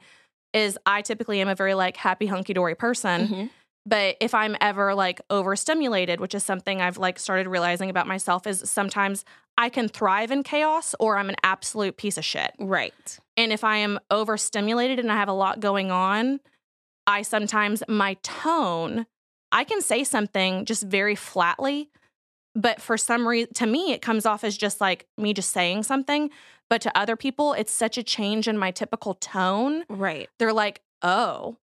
is I typically am a very like happy hunky dory person. Mhm. But if I'm ever like overstimulated, which is something I've like started realizing about myself, is sometimes I can thrive in chaos or I'm an absolute piece of shit. right And if I am overstimulated and I have a lot going on, I sometimes, my tone, I can say something just very flatly, but for some reason, to me, it comes off as just like me just saying something. But to other people, it's such a change in my typical tone. right They're like, oh.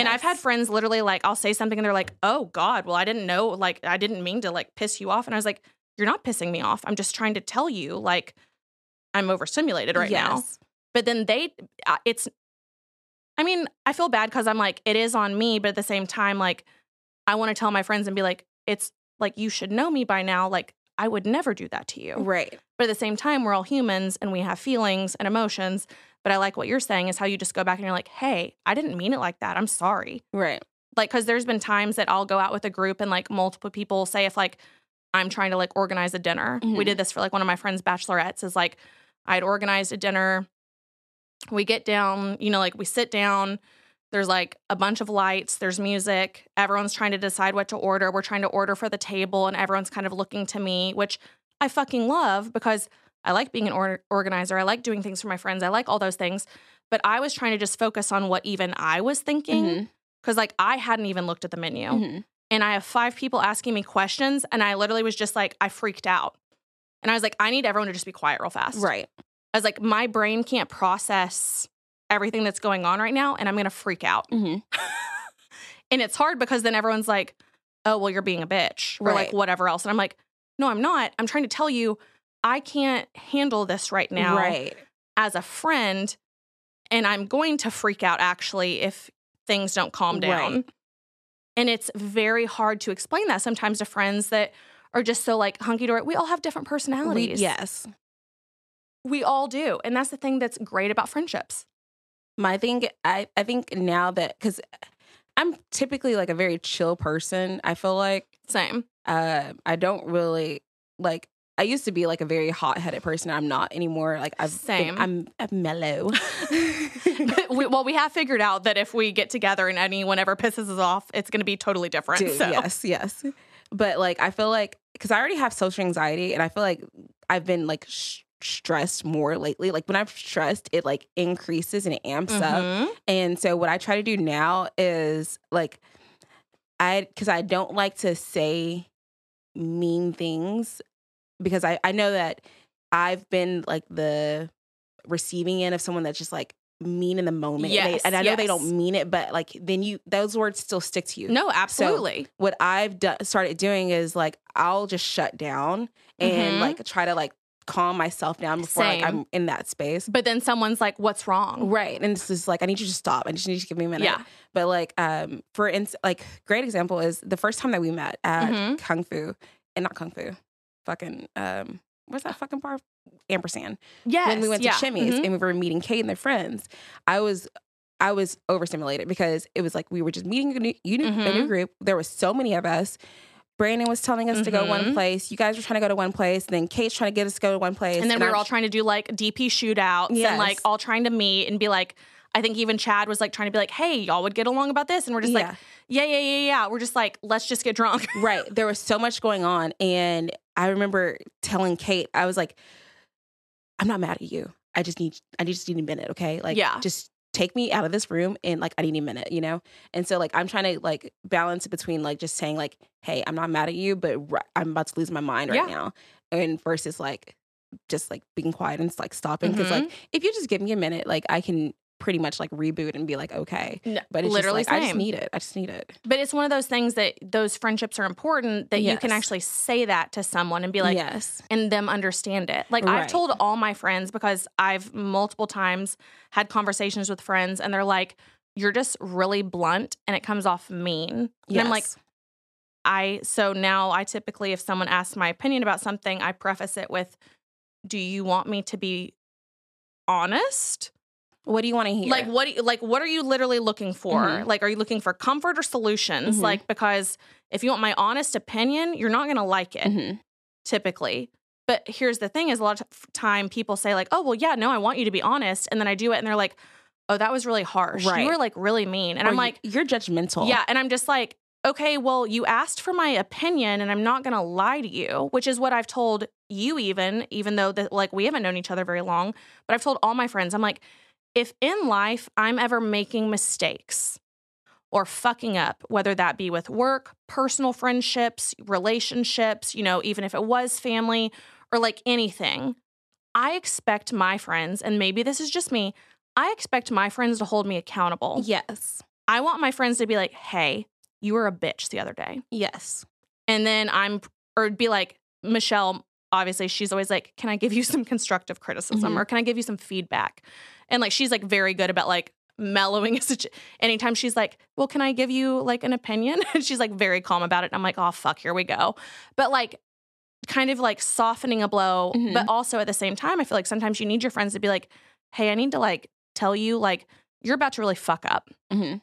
And I've had friends literally like, I'll say something and they're like, oh God, well, I didn't know, like, I didn't mean to like piss you off. And I was like, you're not pissing me off. I'm just trying to tell you, like, I'm overstimulated right now. But then they uh, it's i mean i feel bad because i'm like it is on me but at the same time like i want to tell my friends and be like it's like you should know me by now like i would never do that to you. Right. But at the same time we're all humans and we have feelings and emotions but i like what you're saying is how you just go back and you're like hey i didn't mean it like that. I'm sorry. Right. Like because there's been times that i'll go out with a group and like multiple people say if like i'm trying to like organize a dinner. We Mhm. did this for like one of my friends bachelorettes is like i'd organized a dinner. We get down you know like we sit down. There's like a bunch of lights. There's music. Everyone's trying to decide what to order. We're trying to order for the table and everyone's kind of looking to me which i fucking love because i like being an or- organizer i like doing things for my friends i like all those things but i was trying to just focus on what even i was thinking because like I hadn't even looked at the menu. Mhm. And I have five people asking me questions, and I literally was just like, I freaked out. And I was like, I need everyone to just be quiet real fast. right I was like, my brain can't process everything that's going on right now, and I'm gonna freak out. Mhm. (laughs) and it's hard because then everyone's like, oh, well, you're being a bitch, or like whatever else. And I'm like, no, I'm not. I'm trying to tell you, I can't handle this right now right as a friend. And I'm going to freak out actually if things don't calm down. Right. And it's very hard to explain that sometimes to friends that are just so like hunky dory. We all have different we, personalities. yes We all do. And that's the thing that's great about friendships. my thing i i think now that because i'm typically like a very chill person i feel like Same. uh i don't really like i used to be like a very hot-headed person i'm not anymore like i've been- Same. i'm i'm mellow (laughs) (laughs) we, well, we have figured out that if we get together and anyone ever pisses us off, it's going to be totally different. Dude, so. yes yes but like i feel like because i already have social anxiety and i feel like i've been like sh- stressed more lately like when i'm stressed it like increases and it amps up Mhm. And so what I try to do now is like I cuz I don't like to say mean things because I I know that I've been like the receiving end of someone that's just like mean in the moment. And they- and I know they don't mean it, but like then you those words still stick to you. No, absolutely. What I've done started doing is like I'll just shut down and Mhm. like try to like calm myself down before like I'm in that space. but then someone's like, "What's wrong?" Right. And it's just like I need you to stop. I just need you to give me a minute. Yeah. But like um for instance like great example is the first time that we met at Mhm. Kung Fu and not Kung Fu. Fucking um what's that fucking bar? Ampersand. Yes. when we went yeah. to Chimy's Mhm. and we were meeting Kate and their friends, I was I was overstimulated because it was like we were just meeting a new, you knew- a new Mhm. group. There was so many of us. Brandon was telling us to go one Mhm. place. You guys were trying to go to one place. Then Kate's trying to get us to go to one place. And then we were I'm all trying to do like DP shootouts and like all trying to meet and be like, I think even Chad was like trying to be like, hey, y'all would get along about this. And we're just Yeah. like, yeah, yeah, yeah, yeah. We're just like, let's just get drunk. right. There was so much going on. And I remember telling Kate, I was like, I'm not mad at you. I just need I just need a minute, okay? Like Yeah. just take me out of this room and like I need a minute, you know? And so like I'm trying to like balance it between like just saying like, hey, I'm not mad at you, but I'm about to lose my mind right Yeah. now. And versus like just like being quiet and like stopping. because Mm-hmm. like if you just give me a minute, like I can pretty much like reboot and be like, okay. No, But it's literally just like, I just need it. I just need it. But it's one of those things that those friendships are important that you can actually say that to someone and be like, yes. and them understand it. Like I've told all my friends because I've multiple times had conversations with friends and they're like, you're just really blunt and it comes off mean. And I'm like, I so now I typically if someone asks my opinion about something, I preface it with, do you want me to be honest? What do you want to hear? Like what do you, like what are you literally looking for? Mhm. Like are you looking for comfort or solutions? Mhm. Like because if you want my honest opinion, you're not going to like it Mhm. typically. But here's the thing is a lot of time people say like, "Oh, well, yeah, no, I want you to be honest." And then I do it and they're like, "Oh, that was really harsh. Right. You were like really mean." And Or I'm you- like, you're judgmental. yeah, and I'm just like, okay, well, you asked for my opinion and I'm not going to lie to you, which is what I've told you even even though that like we haven't known each other very long, but I've told all my friends. I'm like, if in life I'm ever making mistakes or fucking up, whether that be with work, personal friendships, relationships, you know, even if it was family or like anything, I expect my friends, and maybe this is just me, I expect my friends to hold me accountable. Yes. I want my friends to be like, hey, you were a bitch the other day. Yes. And then I'm, or be like, Michelle, obviously, she's always like, can I give you (laughs) some constructive criticism Mhm. or can I give you some feedback? And like, she's like very good about like mellowing Anytime she's like, well, can I give you like an opinion? (laughs) And she's like very calm about it. And I'm like, oh, fuck, here we go. But like, kind of like softening a blow. Mhm. But also at the same time, I feel like sometimes you need your friends to be like, hey, I need to like tell you, like, you're about to really fuck up. Mhm.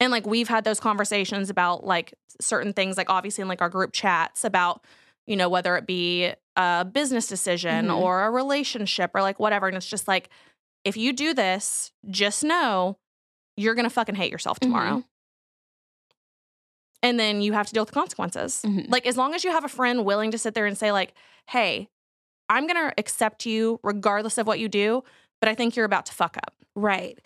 And like we've had those conversations about like certain things, like obviously in like our group chats about, you know, whether it be a business decision Mhm. or a relationship or like whatever. And it's just like, if you do this, just know you're gonna fucking hate yourself tomorrow. And then you have to deal with the consequences. Mhm. Like as long as you have a friend willing to sit there and say, like, hey, I'm gonna accept you regardless of what you do, but I think you're about to fuck up. Right.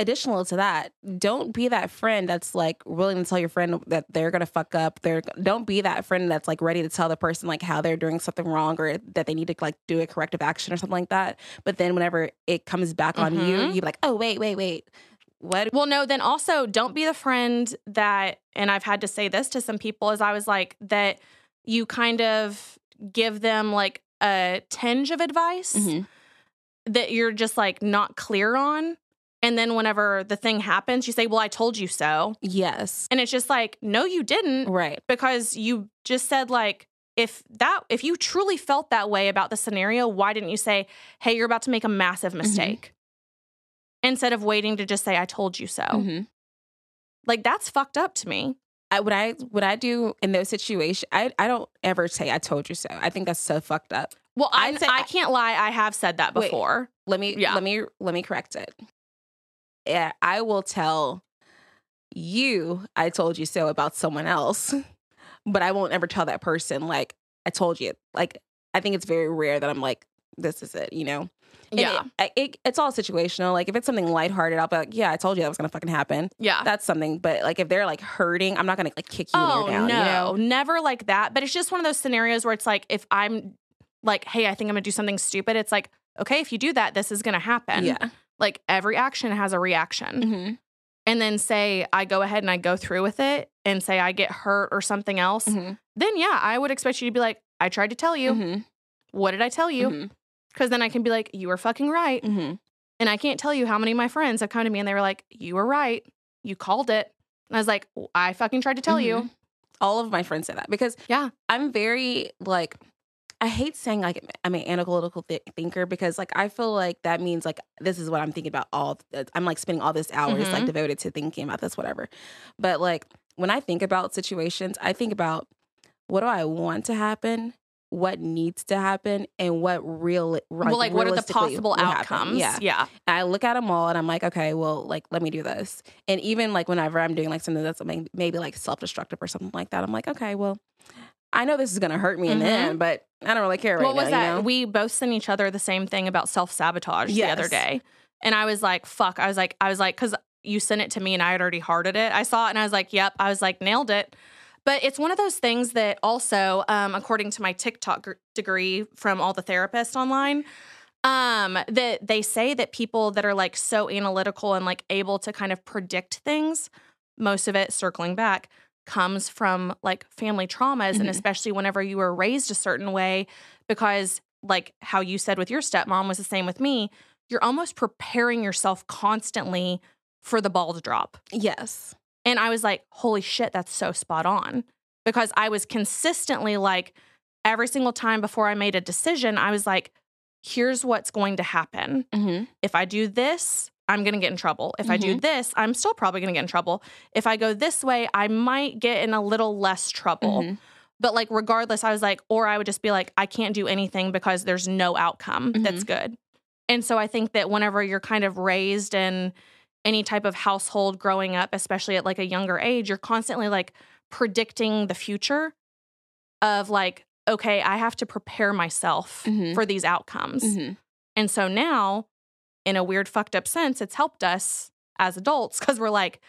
Additional to that, don't be that friend that's like willing to tell your friend that they're gonna fuck up. They're don't be that friend that's like ready to tell the person like how they're doing something wrong or that they need to like do a corrective action or something like that. But then whenever it comes back on you, Mhm. you're like, oh wait, wait, wait, what? Well, no, then also don't be the friend that, and I've had to say this to some people as I was like, that you kind of give them like a tinge of advice Mhm. that you're just like not clear on. And then whenever the thing happens, you say, Well, I told you so. Yes, And it's just like, No, you didn't. right. Because you just said, like, if that, if you truly felt that way about the scenario, why didn't you say, Hey, you're about to make a massive mistake? Instead of waiting to just say, I told you so. Mhm. Like that's fucked up to me. I, what I what I do in those situations, I I don't ever say I told you so. I think that's so fucked up. Well, I say- I can't lie. I have said that Wait. before. let me Yeah. let me let me correct it. Yeah, I will tell you I told you so about someone else, (laughs) but I won't ever tell that person like I told you. Like I think it's very rare that I'm like this is it, you know. And Yeah, it, it, it's all situational. Like if it's something lighthearted, I'll be like, yeah, I told you that was gonna fucking happen. yeah. That's something. But like if they're like hurting, I'm not gonna like kick you oh down. no, You know? never like that. But it's just one of those scenarios where it's like if I'm like, hey, I think I'm gonna do something stupid. It's like, okay, if you do that, this is going to happen. yeah. Like every action has a reaction. Mm-hmm. And then say I go ahead and I go through with it and say I get hurt or something else, Mm-hmm. then yeah, I would expect you to be like, I tried to tell you. Mm-hmm. What did I tell you? Because then I can be like, you were fucking right. Mm-hmm. And I can't tell you how many of my friends have come to me and they were like, you were right. You called it. And I was like, I fucking tried to tell you. All of my friends say that because Yeah. I'm very like I hate saying like I'm an analytical th- thinker because like I feel like that means like this is what I'm thinking about all I'm like spending all this hours like Mhm. devoted to thinking about this whatever. But like when I think about situations, I think about what do I want to happen, what needs to happen, and what real like, well, like, what are the possible outcomes? Yeah. Yeah. And I look at them all and I'm like, okay, well, like, let me do this. And even like whenever I'm doing like something that's may- maybe like self destructive or something like that, I'm like, okay, well, I know this is gonna hurt me in the Mhm. end, but I don't really care right now. what was now. that? You know? We both sent each other the same thing about self sabotage the other day. And I was like, fuck. I was like, I was like, because you sent it to me and I had already hearted it. I saw it and I was like, yep. I was like, nailed it. But it's one of those things that also, um, according to my TikTok gr- degree from all the therapists online, um, that they say that people that are like so analytical and like able to kind of predict things, most of it circling back, comes from like family traumas and Mhm. especially whenever you were raised a certain way because like how you said with your stepmom was the same with me you're almost preparing yourself constantly for the ball to drop yes. and i was like holy shit that's so spot on because i was consistently like every single time before i made a decision i was like here's what's going to happen Mm-hmm. if I do this, I'm going to get in trouble. If I do this, I'm still probably going to get in trouble. If I go this way, I might get in a little less trouble. Mhm. But like, regardless, I was like, or I would just be like, I can't do anything because there's no outcome that's good. And so I think that whenever you're kind of raised in any type of household growing up, especially at like a younger age, you're constantly like predicting the future of like, okay, I have to prepare myself Mhm. for these outcomes. Mhm. And so now, in a weird, fucked up sense, it's helped us as adults because we're like,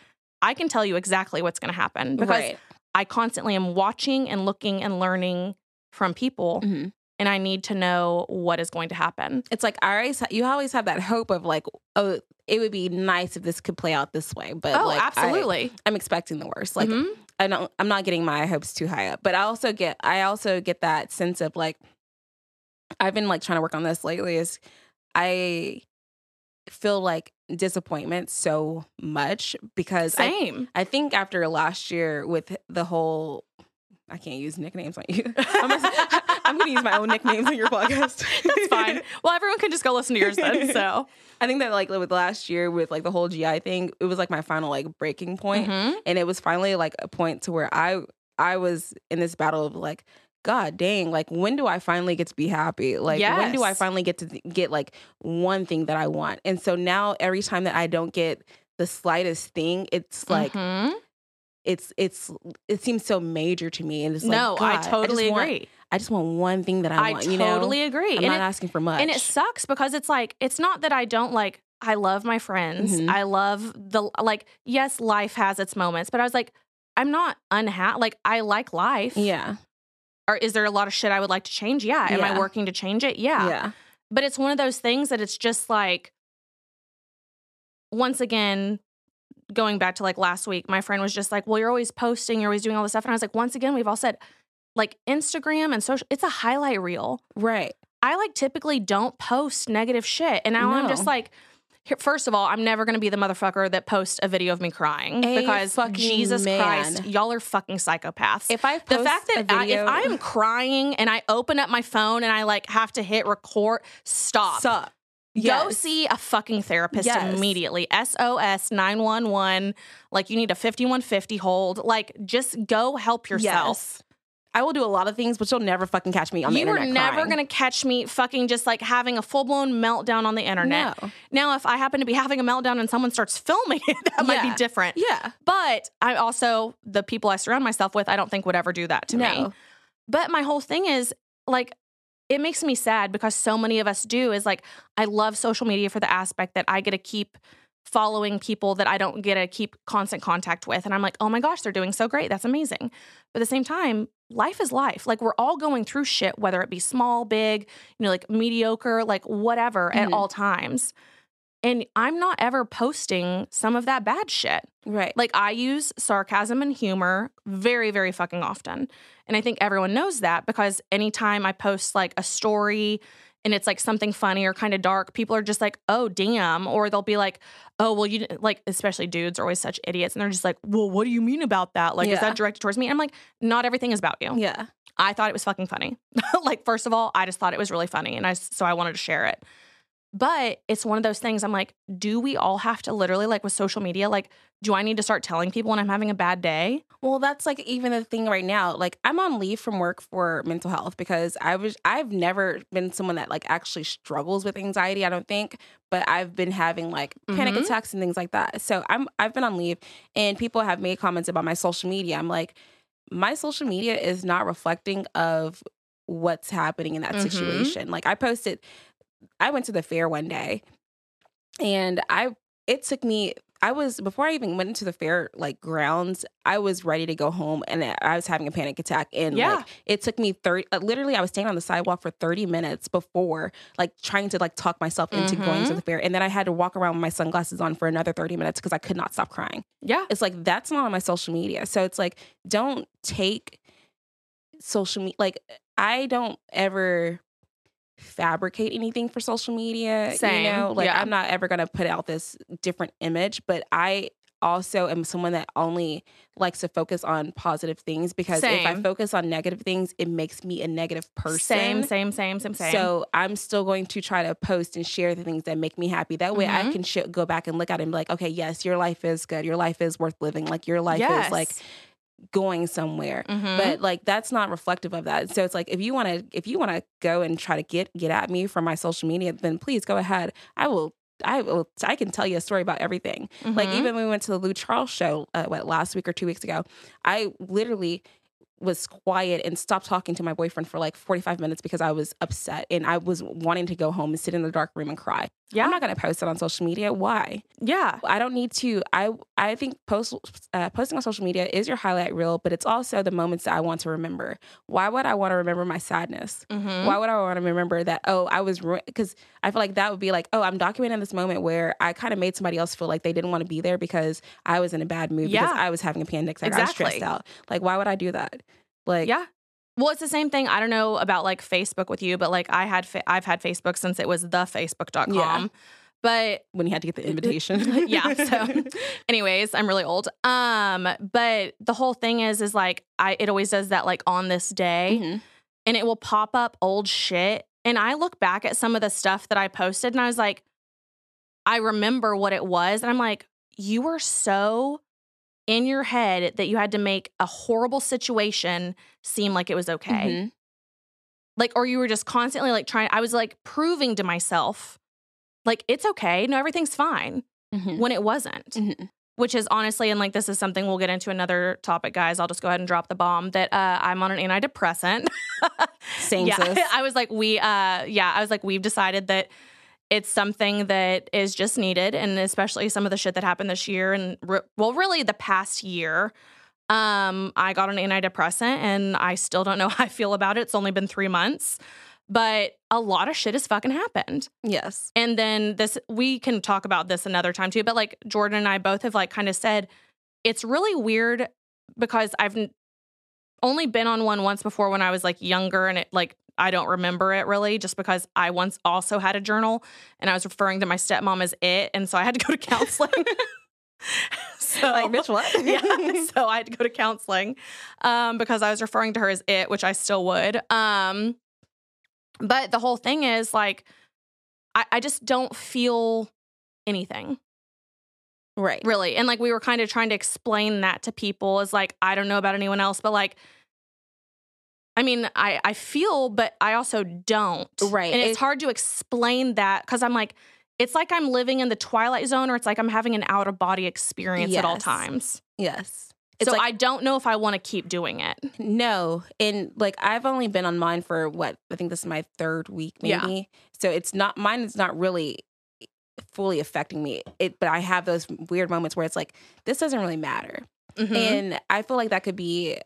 I can tell you exactly what's going to happen because Right. I constantly am watching and looking and learning from people, Mhm. and I need to know what is going to happen. It's like I always you always have that hope of like, oh, it would be nice if this could play out this way. But oh, like, absolutely. I'm expecting the worst. Like Mhm. I don't I'm not getting my hopes too high up. But I also get I also get that sense of like I've been like trying to work on this lately is I feel like disappointment so much because I Same. I think after last year with the whole I can't use nicknames on you. I'm gonna, (laughs) I'm gonna use my own nicknames on your podcast. (laughs) That's fine. Well, everyone can just go listen to yours then. (laughs) So, I think that like with last year with like the whole GI thing, it was like my final like breaking point. Mhm. and it was finally like a point to where I I was in this battle of like god dang like when do I finally get to be happy like when do I finally get to th- get like one thing that I want and so now every time that I don't get the slightest thing it's like Mhm. it's it's it seems so major to me and it's like no, God, I totally want- agree. I just want one thing that I, I want you know totally agree. I'm And not it- asking for much And it sucks because it's like, it's not that I don't like, I love my friends. Mhm. I love the, like, yes, life has its moments, but I was like, I'm not unhappy. Like, I like life. yeah Or is there a lot of shit I would like to change? Yeah. Am I working to change it? Yeah. yeah But it's one of those things that it's just like, once again, going back to like last week, my friend was just like, well, you're always posting, you're always doing all this stuff. And I was like, once again, we've all said, like, Instagram and social, it's a highlight reel. right I like typically don't post negative shit. And now I'm just like, first of all, I'm never going to be the motherfucker that posts a video of me crying A because Jesus man. Christ, y'all are fucking psychopaths. if I the fact that I, if I'm crying and I open up my phone and I like have to hit record, stop. stop Go see a fucking therapist Yes. immediately. SOS 911. Like you need a 5150 hold. Like just go help yourself. Yes. I will do a lot of things, but you'll never fucking catch me on the internet. you internet. never crying. to catch me fucking just like having a full blown meltdown on the internet. No. Now, if I happen to be having a meltdown and someone starts filming (laughs) it, that might be different. Yeah. But I also, the people I surround myself with, I don't think would ever do that to me. But my whole thing is like, it makes me sad because so many of us do is like, I love social media for the aspect that I get to keep following people that I don't get to keep constant contact with. And I'm like, oh my gosh, they're doing so great. That's amazing. But at the same time, life is life. Like we're all going through shit, whether it be small, big, you know, like mediocre, like whatever at Mhm. all times. And I'm not ever posting some of that bad shit. Right. Like I use sarcasm and humor very, very fucking often. And I think everyone knows that because anytime I post like a story and it's like something funny or kind of dark, people are just like, oh, damn. Or they'll be like, oh, well, you like, especially dudes are always such idiots. And they're just like, well, what do you mean about that? Like, is that directed towards me? And I'm like, not everything is about you. yeah. I thought it was fucking funny. (laughs) like, first of all, I just thought it was really funny. And I, so I wanted to share it. But it's one of those things I'm like, do we all have to literally, like with social media, like, do I need to start telling people when I'm having a bad day? Well, that's like even the thing right now. Like I'm on leave from work for mental health because I was I've never been someone that like actually struggles with anxiety, I don't think, but I've been having like panic Mhm. attacks and things like that. So I'm I've been on leave and people have made comments about my social media. I'm like my social media is not reflecting of what's happening in that Mhm. situation. Like I posted I went to the fair one day and I it took me I was before I even went into the fair like grounds, I was ready to go home and I was having a panic attack and Yeah. like it took me 30 uh, literally I was standing on the sidewalk for 30 minutes before like trying to like talk myself into going to Mhm. the fair and then I had to walk around with my sunglasses on for another 30 minutes because I could not stop crying. Yeah. It's like that's not on my social media. So it's like don't take social media like I don't ever fabricate anything for social media. Same, You know, like yeah. I'm not ever gonna put out this different image, but I also am someone that only likes to focus on positive things because if I focus on negative things, it makes me a negative person. Same, same, same, same, same. So I'm still going to try to post and share the things that make me happy. That way I Mhm. can sh- go back and look at it and be like, okay, yes, your life is good. Your life is worth living. Like your life yes. is like going somewhere. Mhm. But like that's not reflective of that. So it's like if you want to if you want to go and try to get get at me from my social media, then please go ahead. I will I will I can tell you a story about everything. Like Mhm. even when we went to the Lou Charles show, uh, what last week or two weeks ago, I literally was quiet and stopped talking to my boyfriend for like 45 minutes because I was upset and I was wanting to go home and sit in the dark room and cry. Yeah, I'm not going to post it on social media. Why? yeah, I don't need to. I I think post uh, posting on social media is your highlight reel, but it's also the moments that I want to remember. Why would I want to remember my sadness? Mhm. Why would I want to remember that? Oh, I was because I feel like that would be like, oh, I'm documenting this moment where I kind of made somebody else feel like they didn't want to be there because I was in a bad mood because I was having a panic attack. I was stressed out. Like, why would I do that? Like, yeah. Well, it's the same thing. I don't know about like Facebook with you, but like I had, fa- I've had Facebook since it was thefacebook.com. Yeah. But when you had to get the (laughs) invitation. (laughs) yeah. So, (laughs) anyways, I'm really old. Um, but the whole thing is, is like I, it always does that like on this day, Mhm. and it will pop up old shit. And I look back at some of the stuff that I posted, and I was like, I remember what it was, and I'm like, you were so in your head that you had to make a horrible situation seem like it was okay Mhm. like or you were just constantly like trying i was like proving to myself like it's okay no everything's fine Mhm. when it wasn't Mhm. which is honestly and like this is something we'll get into another topic guys i'll just go ahead and drop the bomb that uh, i'm on an antidepressant (laughs) Same yeah sis. i was like we uh yeah i was like we've decided that it's something that is just needed and especially some of the shit that happened this year and re- well really the past year. Um i got an antidepressant and i still don't know (laughs) how i feel about it. It's only been three months but a lot of shit has fucking happened. Yes. and then this we can talk about this another time too but like jordan and i both have like kind of said it's really weird because i've only been on one once before when i was like younger and it like i don't remember it really just because i once also had a journal and i was referring to my stepmom as it and so i had to go to (laughs) counseling so Like, bitch, what? (laughs) yeah so i had to go to counseling um, because i was referring to her as it which i still would um, but the whole thing is like I, I just don't feel anything Right. really and like we were kind of trying to explain that to people is like i don't know about anyone else but like i mean i i feel but i also don't Right. and it's It- hard to explain that because i'm like it's like i'm living in the twilight zone or it's like i'm having an out of body experience at all times Yes. It's so like, i don't know if i want to keep doing it No, and like I've only been on mine for what I think this is my third week, Yeah. maybe. So it's not mine. Is not really fully affecting me. It, but I have those weird moments where it's like this doesn't really matter, Mhm. and I feel like that could be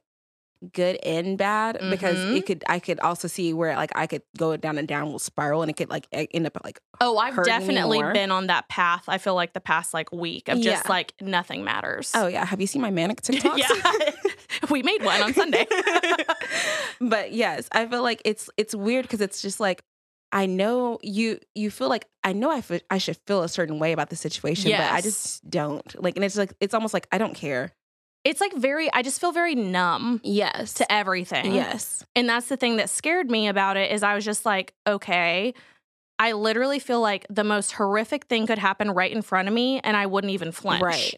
good and bad because Mhm. it could. I could also see where like I could go down a downward spiral, and it could like end up like oh, I've definitely been on that path. I feel like the past like week of just Yeah. like nothing matters. oh yeah. Have you seen my manic (laughs) TikToks? yeah. (laughs) (laughs) we made one on Sunday. but yes, I feel like it's it's weird because it's just like I know you you feel like I know I I should feel a certain way about the situation, but I just don't. Like, and it's like it's almost like I don't care. It's like very, I just feel very numb Yes. to everything. yes. And that's the thing that scared me about it is I was just like, okay, I literally feel like the most horrific thing could happen right in front of me and I wouldn't even flinch. Right.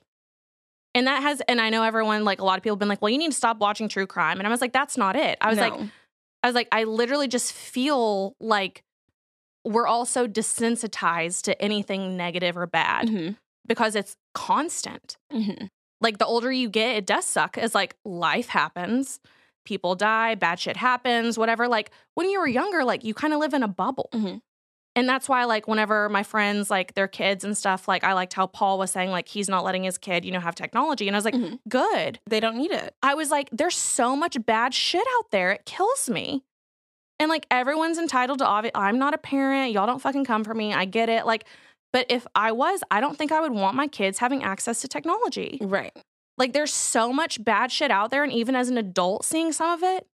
And that has and I know everyone like a lot of people have been like, well, you need to stop watching true crime. And I was like, that's not it. I was like, I was like, I literally just feel like we're all so desensitized to anything negative or bad Mhm. because it's constant. Mhm. Like the older you get, it does suck. Is like life happens, people die, bad shit happens, whatever. Like when you were younger, like you kind of live in a bubble. Mhm. And that's why, like, whenever my friends, like their kids and stuff, like I liked how Paul was saying, like, he's not letting his kid, you know, have technology. And I was like, Mhm. good. They don't need it. I was like, there's so much bad shit out there. It kills me. And like everyone's entitled to obvi- I'm not a parent. Y'all don't fucking come for me. I get it. Like, but if I was, I don't think I would want my kids having access to technology. Right. Like there's so much bad shit out there. And even as an adult seeing some of it,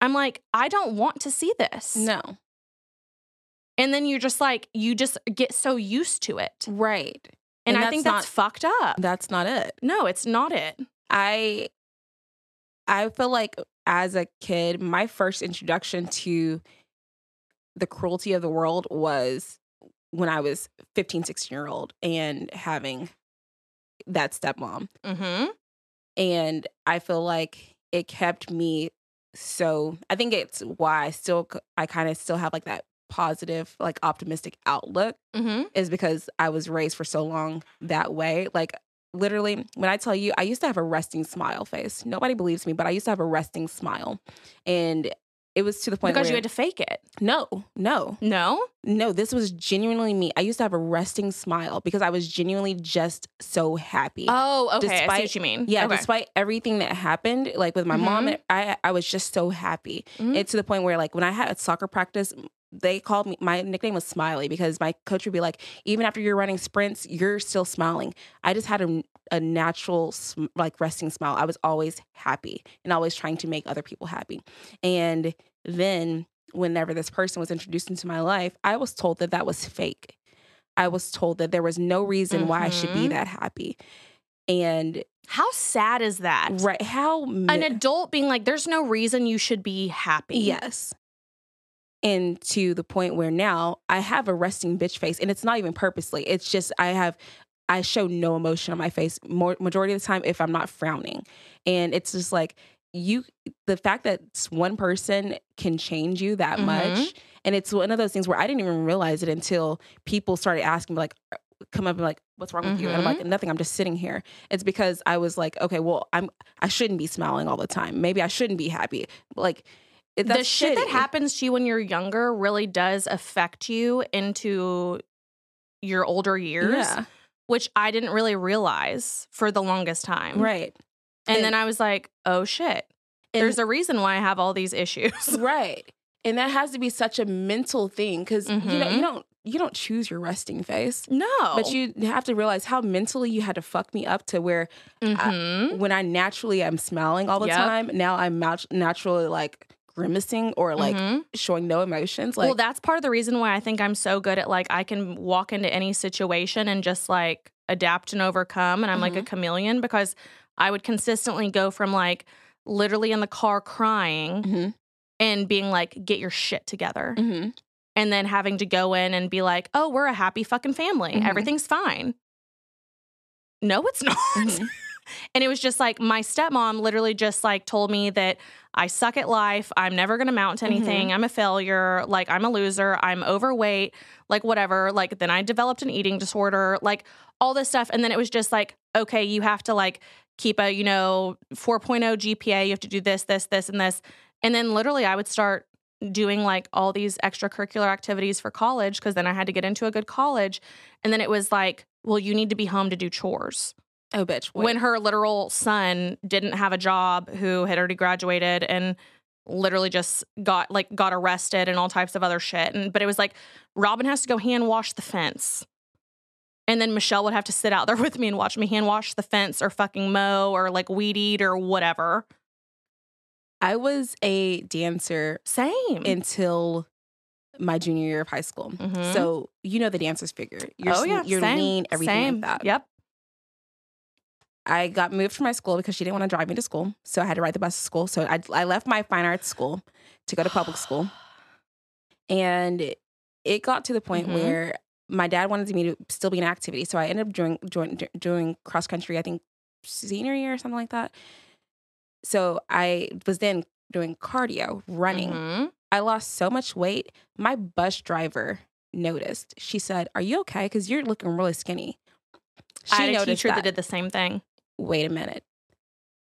I'm like, I don't want to see this. No. And then you're just like, you just get so used to it. Right. And, And I think that's that's fucked up. That's not it. No, it's not it. I I feel like as a kid, my first introduction to the cruelty of the world was when I was 15, 16 year old and having that stepmom. Mm-hmm. And I feel like it kept me so I think it's why I still I kind of still have like that positive, like optimistic outlook Mm-hmm. is because I was raised for so long that way. Like literally, when I tell you, I used to have a resting smile face. Nobody believes me, but I used to have a resting smile, and it was to the point Because where you had to fake it. no, no, No? no. This was genuinely me. I used to have a resting smile because I was genuinely just so happy. Oh, okay. I see what you mean. yeah, Okay. despite everything that happened, like with my mom, Mhm. I I was just so happy. Mhm. It's to the point where like when I had soccer practice, they called me my nickname was Smiley because my coach would be like, even after you're running sprints, you're still smiling. I just had a, a natural like resting smile. I was always happy and always trying to make other people happy. And then whenever this person was introduced into my life, I was told that that was fake. I was told that there was no reason why I should be Mhm. that happy. And How sad is that? right, how An adult being like, there's no reason you should be happy. Yes. And to the point where now I have a resting bitch face, and it's not even purposely. It's just I have I show no emotion on my face more majority of the time if I'm not frowning, and it's just like you the fact that one person can change you that Mhm. much, and it's one of those things where I didn't even realize it until people started asking me like come up and like what's wrong with you? And i'm like nothing i'm just sitting here. It's because i was like okay well i'm i shouldn't be smiling all the time. Maybe i shouldn't be happy. Like the shit that happens to you when you're younger really does affect you into your older years, yeah which I didn't really realize for the longest time. right And And- then I was like, oh shit, there's a reason why I have all these issues. (laughs) right and that has to be such a mental thing because you know you don't you don't choose your resting face no. but you have to realize how mentally you had to fuck me up to where Mhm. when i naturally am smiling all the Yep. time now i'm nat- naturally like grimacing or like Mhm. showing no emotions like well, that's part of the reason why I think I'm so good at like I can walk into any situation and just like adapt and overcome. And I'm like a Mm-hmm. chameleon because I would consistently go from like literally in the car crying Mhm. and being like, get your shit together. Mhm. And then having to go in and be like, oh, we're a happy fucking family. Mhm. Everything's fine. No, it's (laughs) not. And it was just like my stepmom literally just like told me that I suck at life. I'm never going to mount to Mm-hmm. anything. I'm a failure. Like I'm a loser. I'm overweight. Like whatever. Like then I developed an eating disorder. Like all this stuff. And then it was just like, okay, you have to like keep a, you know, 4.0 GPA. You have to do this, this, this, and this. And then literally I would start doing like all these extracurricular activities for college because then I had to get into a good college. And then it was like, well, you need to be home to do chores. Oh, bitch. Wait. When her literal son didn't have a job who had already graduated and literally just got like got arrested and all types of other shit. And but it was like Robin has to go hand wash the fence. And then Michelle would have to sit out there (laughs) with me and watch me hand wash the fence or fucking mow or like weed eat or whatever. I was a dancer Same. until my junior year of high school. Mhm. So you know the dancer's figure. You're, oh yeah, you're same, lean, everything same. like that. Yep. I got moved from my school because she didn't want to drive me to school. So I had to ride the bus to school. So I, I left my fine arts school to go to public school. (sighs) And it- got to the point Mhm. where my dad wanted me to still be in activity. So I ended up doing, doing, doing cross country, I think senior year or something like that. So I was then doing cardio, running. Mhm. I lost so much weight. My bus driver noticed. She said, Are you okay? Because you're looking really skinny. She I had a noticed teacher that. that. did the same thing. Wait a minute.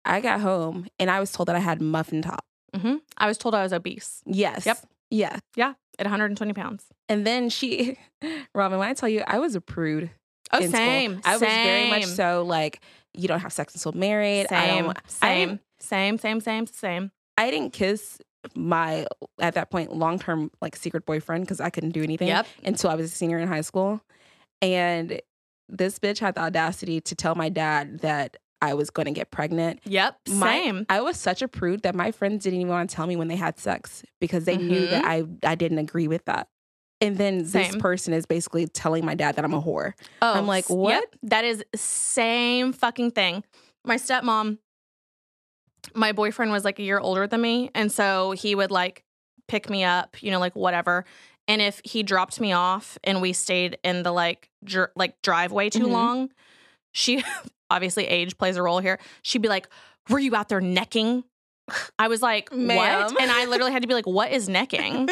I got home and I was told that I had muffin top. hmm I was told I was obese Yes. Yep. Yeah. Yeah. At 120 pounds. And then she, (laughs) Robin, when I tell you, I was a prude. Oh, in school. same. I was very much so like, you don't have sex until married. I Same, don't. I same, didn't, same, same, same, same. I didn't kiss my at that point long term like secret boyfriend because I couldn't do anything. Yep. until I was a senior in high school. And this bitch had the audacity to tell my dad that I was going to get pregnant. Yep. My- Same. I was such a prude that my friends didn't even want to tell me when they had sex because they knew that I I didn't agree with that. And then this Mm-hmm. Person is basically telling my dad that I'm a whore. Oh, I'm like, what? Yep, that is same fucking thing. My stepmom, my boyfriend was like a year older than me, and so he would like pick me up, you know, like whatever. And if he dropped me off and we stayed in the like dr- like driveway too Mhm. long, she (laughs) obviously age plays a role here. She'd be like, "Were you out there necking?" I was like, Ma'am. "What?" And I literally had to be like, "What is necking?"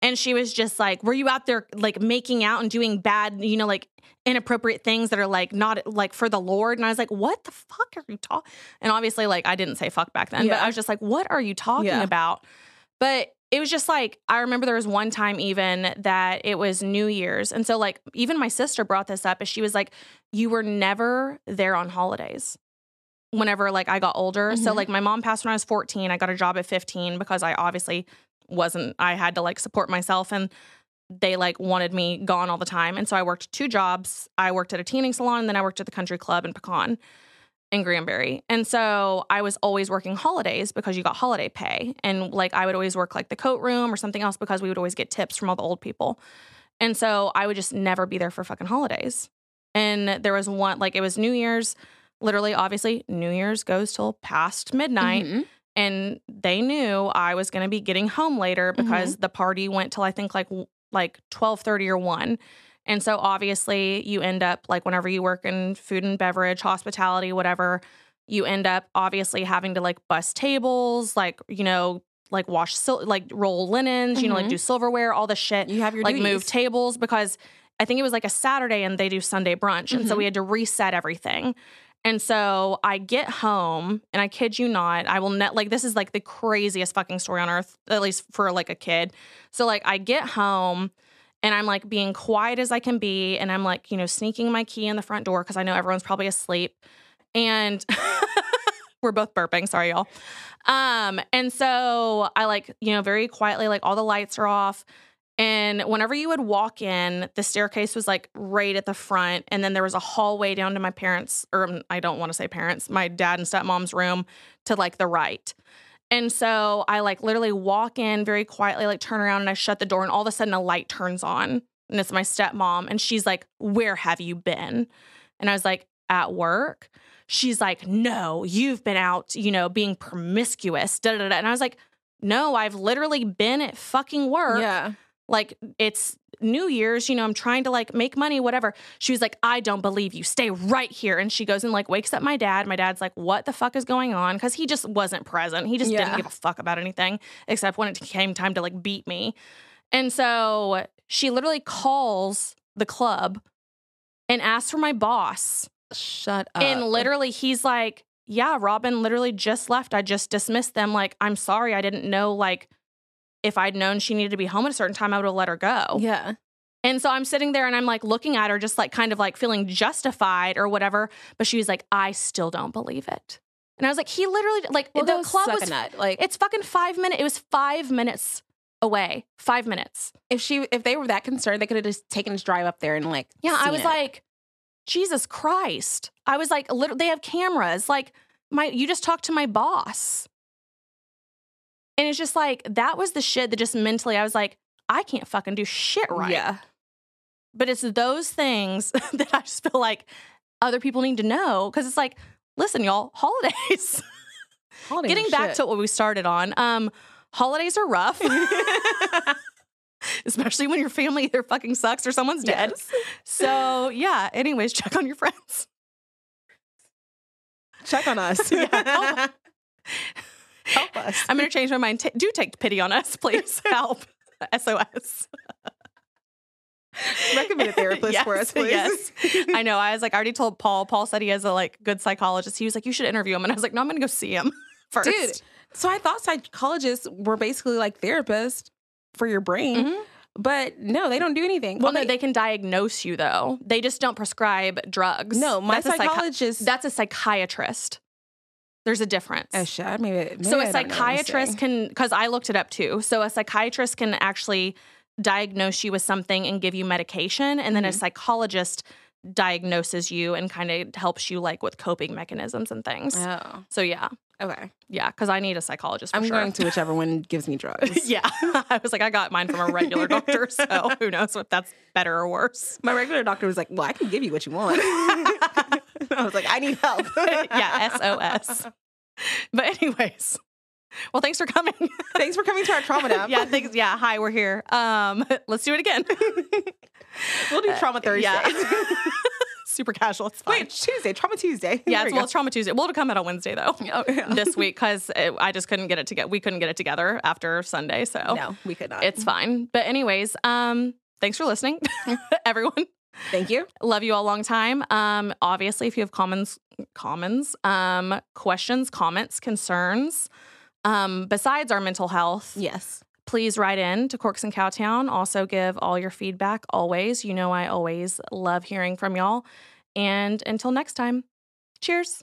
And she was just like, Were you out there like making out and doing bad, you know, like inappropriate things that are like not like for the Lord? And I was like, What the fuck are you talking? And obviously, like, I didn't say fuck back then, but I was just like, What are you talking Yeah. about? But it was just like, I remember there was one time even that it was New Year's. And so, like, even my sister brought this up, is she was like, You were never there on holidays whenever like I got older. So Mhm. like my mom passed when I was 14. I got a job at 15 because I obviously wasn't I had to like support myself and they like wanted me gone all the time. And so I worked two jobs. I worked at a tanning salon and then I worked at the country club in Pecan in Granbury. And so I was always working holidays because you got holiday pay. And like I would always work like the coat room or something else because we would always get tips from all the old people. And so I would just never be there for fucking holidays. And there was one like it was New Year's literally obviously New Year's goes till past midnight Mhm. and they knew I was going to be getting home later because the party went till I think like like 12:30 or 1. And so obviously you end up like whenever you work in food and beverage, hospitality, whatever, you end up obviously having to like bus tables, like, you know, like wash sil- like roll linens, you know, like Mhm. do silverware, all the shit You have your like move tables because I think it was like a Saturday and they do Sunday brunch. And so Mhm. we had to reset everything. And so I get home and I kid you not, I will net like this is like the craziest fucking story on earth, at least for like a kid. So like I get home and I'm like being quiet as I can be and I'm like, you know, sneaking my key in the front door because I know everyone's probably asleep. And (laughs) we're both burping, sorry y'all. Um, and so I like, you know, very quietly, like all the lights are off. And whenever you would walk in, the staircase was like right at the front. And then there was a hallway down to my parents, or um, I don't want to say parents, my dad and stepmom's room to like the right. And so I like literally walk in very quietly, like turn around and I shut the door. And all of a sudden a light turns on. And it's my stepmom. And she's like, Where have you been? And I was like, At work. She's like, No, you've been out, you know, being promiscuous. Da, da, da. And I was like, No, I've literally been at fucking work Yeah. Like it's New Year's, you know, I'm trying to like make money, whatever. She was like, I don't believe you. Stay right here. And she goes and like wakes up my dad. My dad's like, What the fuck is going on? Because he just wasn't present. He just Yeah. didn't give a fuck about anything except when it came time to like beat me. And so she literally calls the club and asks for my boss. Shut up. And literally, he's like, Yeah, Robin literally just left. I just dismissed them. Like, I'm sorry. I didn't know, like, if I'd known she needed to be home at a certain time, I would have let her go. Yeah. And so I'm sitting there and I'm like looking at her, just like kind of like feeling justified or whatever. But she was like, I still don't believe it. And I was like, he literally, like, Well, the club was. Like it's fucking five minutes. It was five minutes away. Five minutes. if she if they were that concerned, they could have just taken his drive up there and like Yeah. I was it. like, Jesus Christ. I was like, literally, they have cameras. Like, my, you just talked to my boss. And it's just like, that was the shit that just mentally, I was like, I can't fucking do shit right. Yeah. But it's those things (laughs) that I just feel like other people need to know. Cause it's like, listen, y'all, holidays. (laughs) Holidays Getting back shit. to what we started on, um, holidays are rough. (laughs) Especially when your family either fucking sucks or someone's dead. Yes. So yeah, anyways, check on your friends. Check on us. Yeah. Help us. I'm gonna change my mind. Ta do take pity on us, please. (laughs) Help. SOS. Recommend a therapist for us, please. Yes. I know. I was like, I already told Paul. Paul said he has a like good psychologist. He was like, you should interview him. And I was like, no, I'm gonna go see him (laughs) first. Dude, so I thought psychologists were basically like therapists for your brain, Mhm. but no, they don't do anything. Well, All no, they can diagnose you though. They just don't prescribe drugs. no, my That's a psychi- psychologist. that's a psychiatrist. There's a difference. oh shit, maybe, maybe so a don't know what I'm psychiatrist can because I looked it up too. So a psychiatrist can actually diagnose you with something and give you medication, and then a Mhm. psychologist diagnoses you and kind of helps you like with coping mechanisms and things. Oh, So yeah, okay. yeah, because I need a psychologist. For I'm sure. going to whichever one gives me (laughs) drugs. yeah, (laughs) I was like, I got mine from a regular (laughs) doctor, so who knows if that's better or worse. My regular doctor was like, "Well, I can give you what you want." I was like, "I need help." (laughs) yeah, SOS. But anyways, well, thanks for coming. Thanks for coming to our trauma nap. (laughs) yeah, thanks. Yeah, hi, we're here. Um, (laughs) let's do it again. we'll do trauma Thursday. Yeah. Super casual. It's fine. Wait, Tuesday, trauma Tuesday. yeah, it's, we well, it's Trauma Tuesday. Well, come out on Wednesday though. Oh, yeah. this week because I just couldn't get it together. We couldn't get it together after Sunday, so no, we could not. it's fine. But anyways, um, thanks for listening, everyone. Thank you. Love you all long time. Um, obviously, if you have comments, comments, um, questions, comments, concerns, um, besides our mental health, Yes. please write in to Corks and Cowtown. Also, give all your feedback always. You know, I always love hearing from y'all. And until next time, cheers.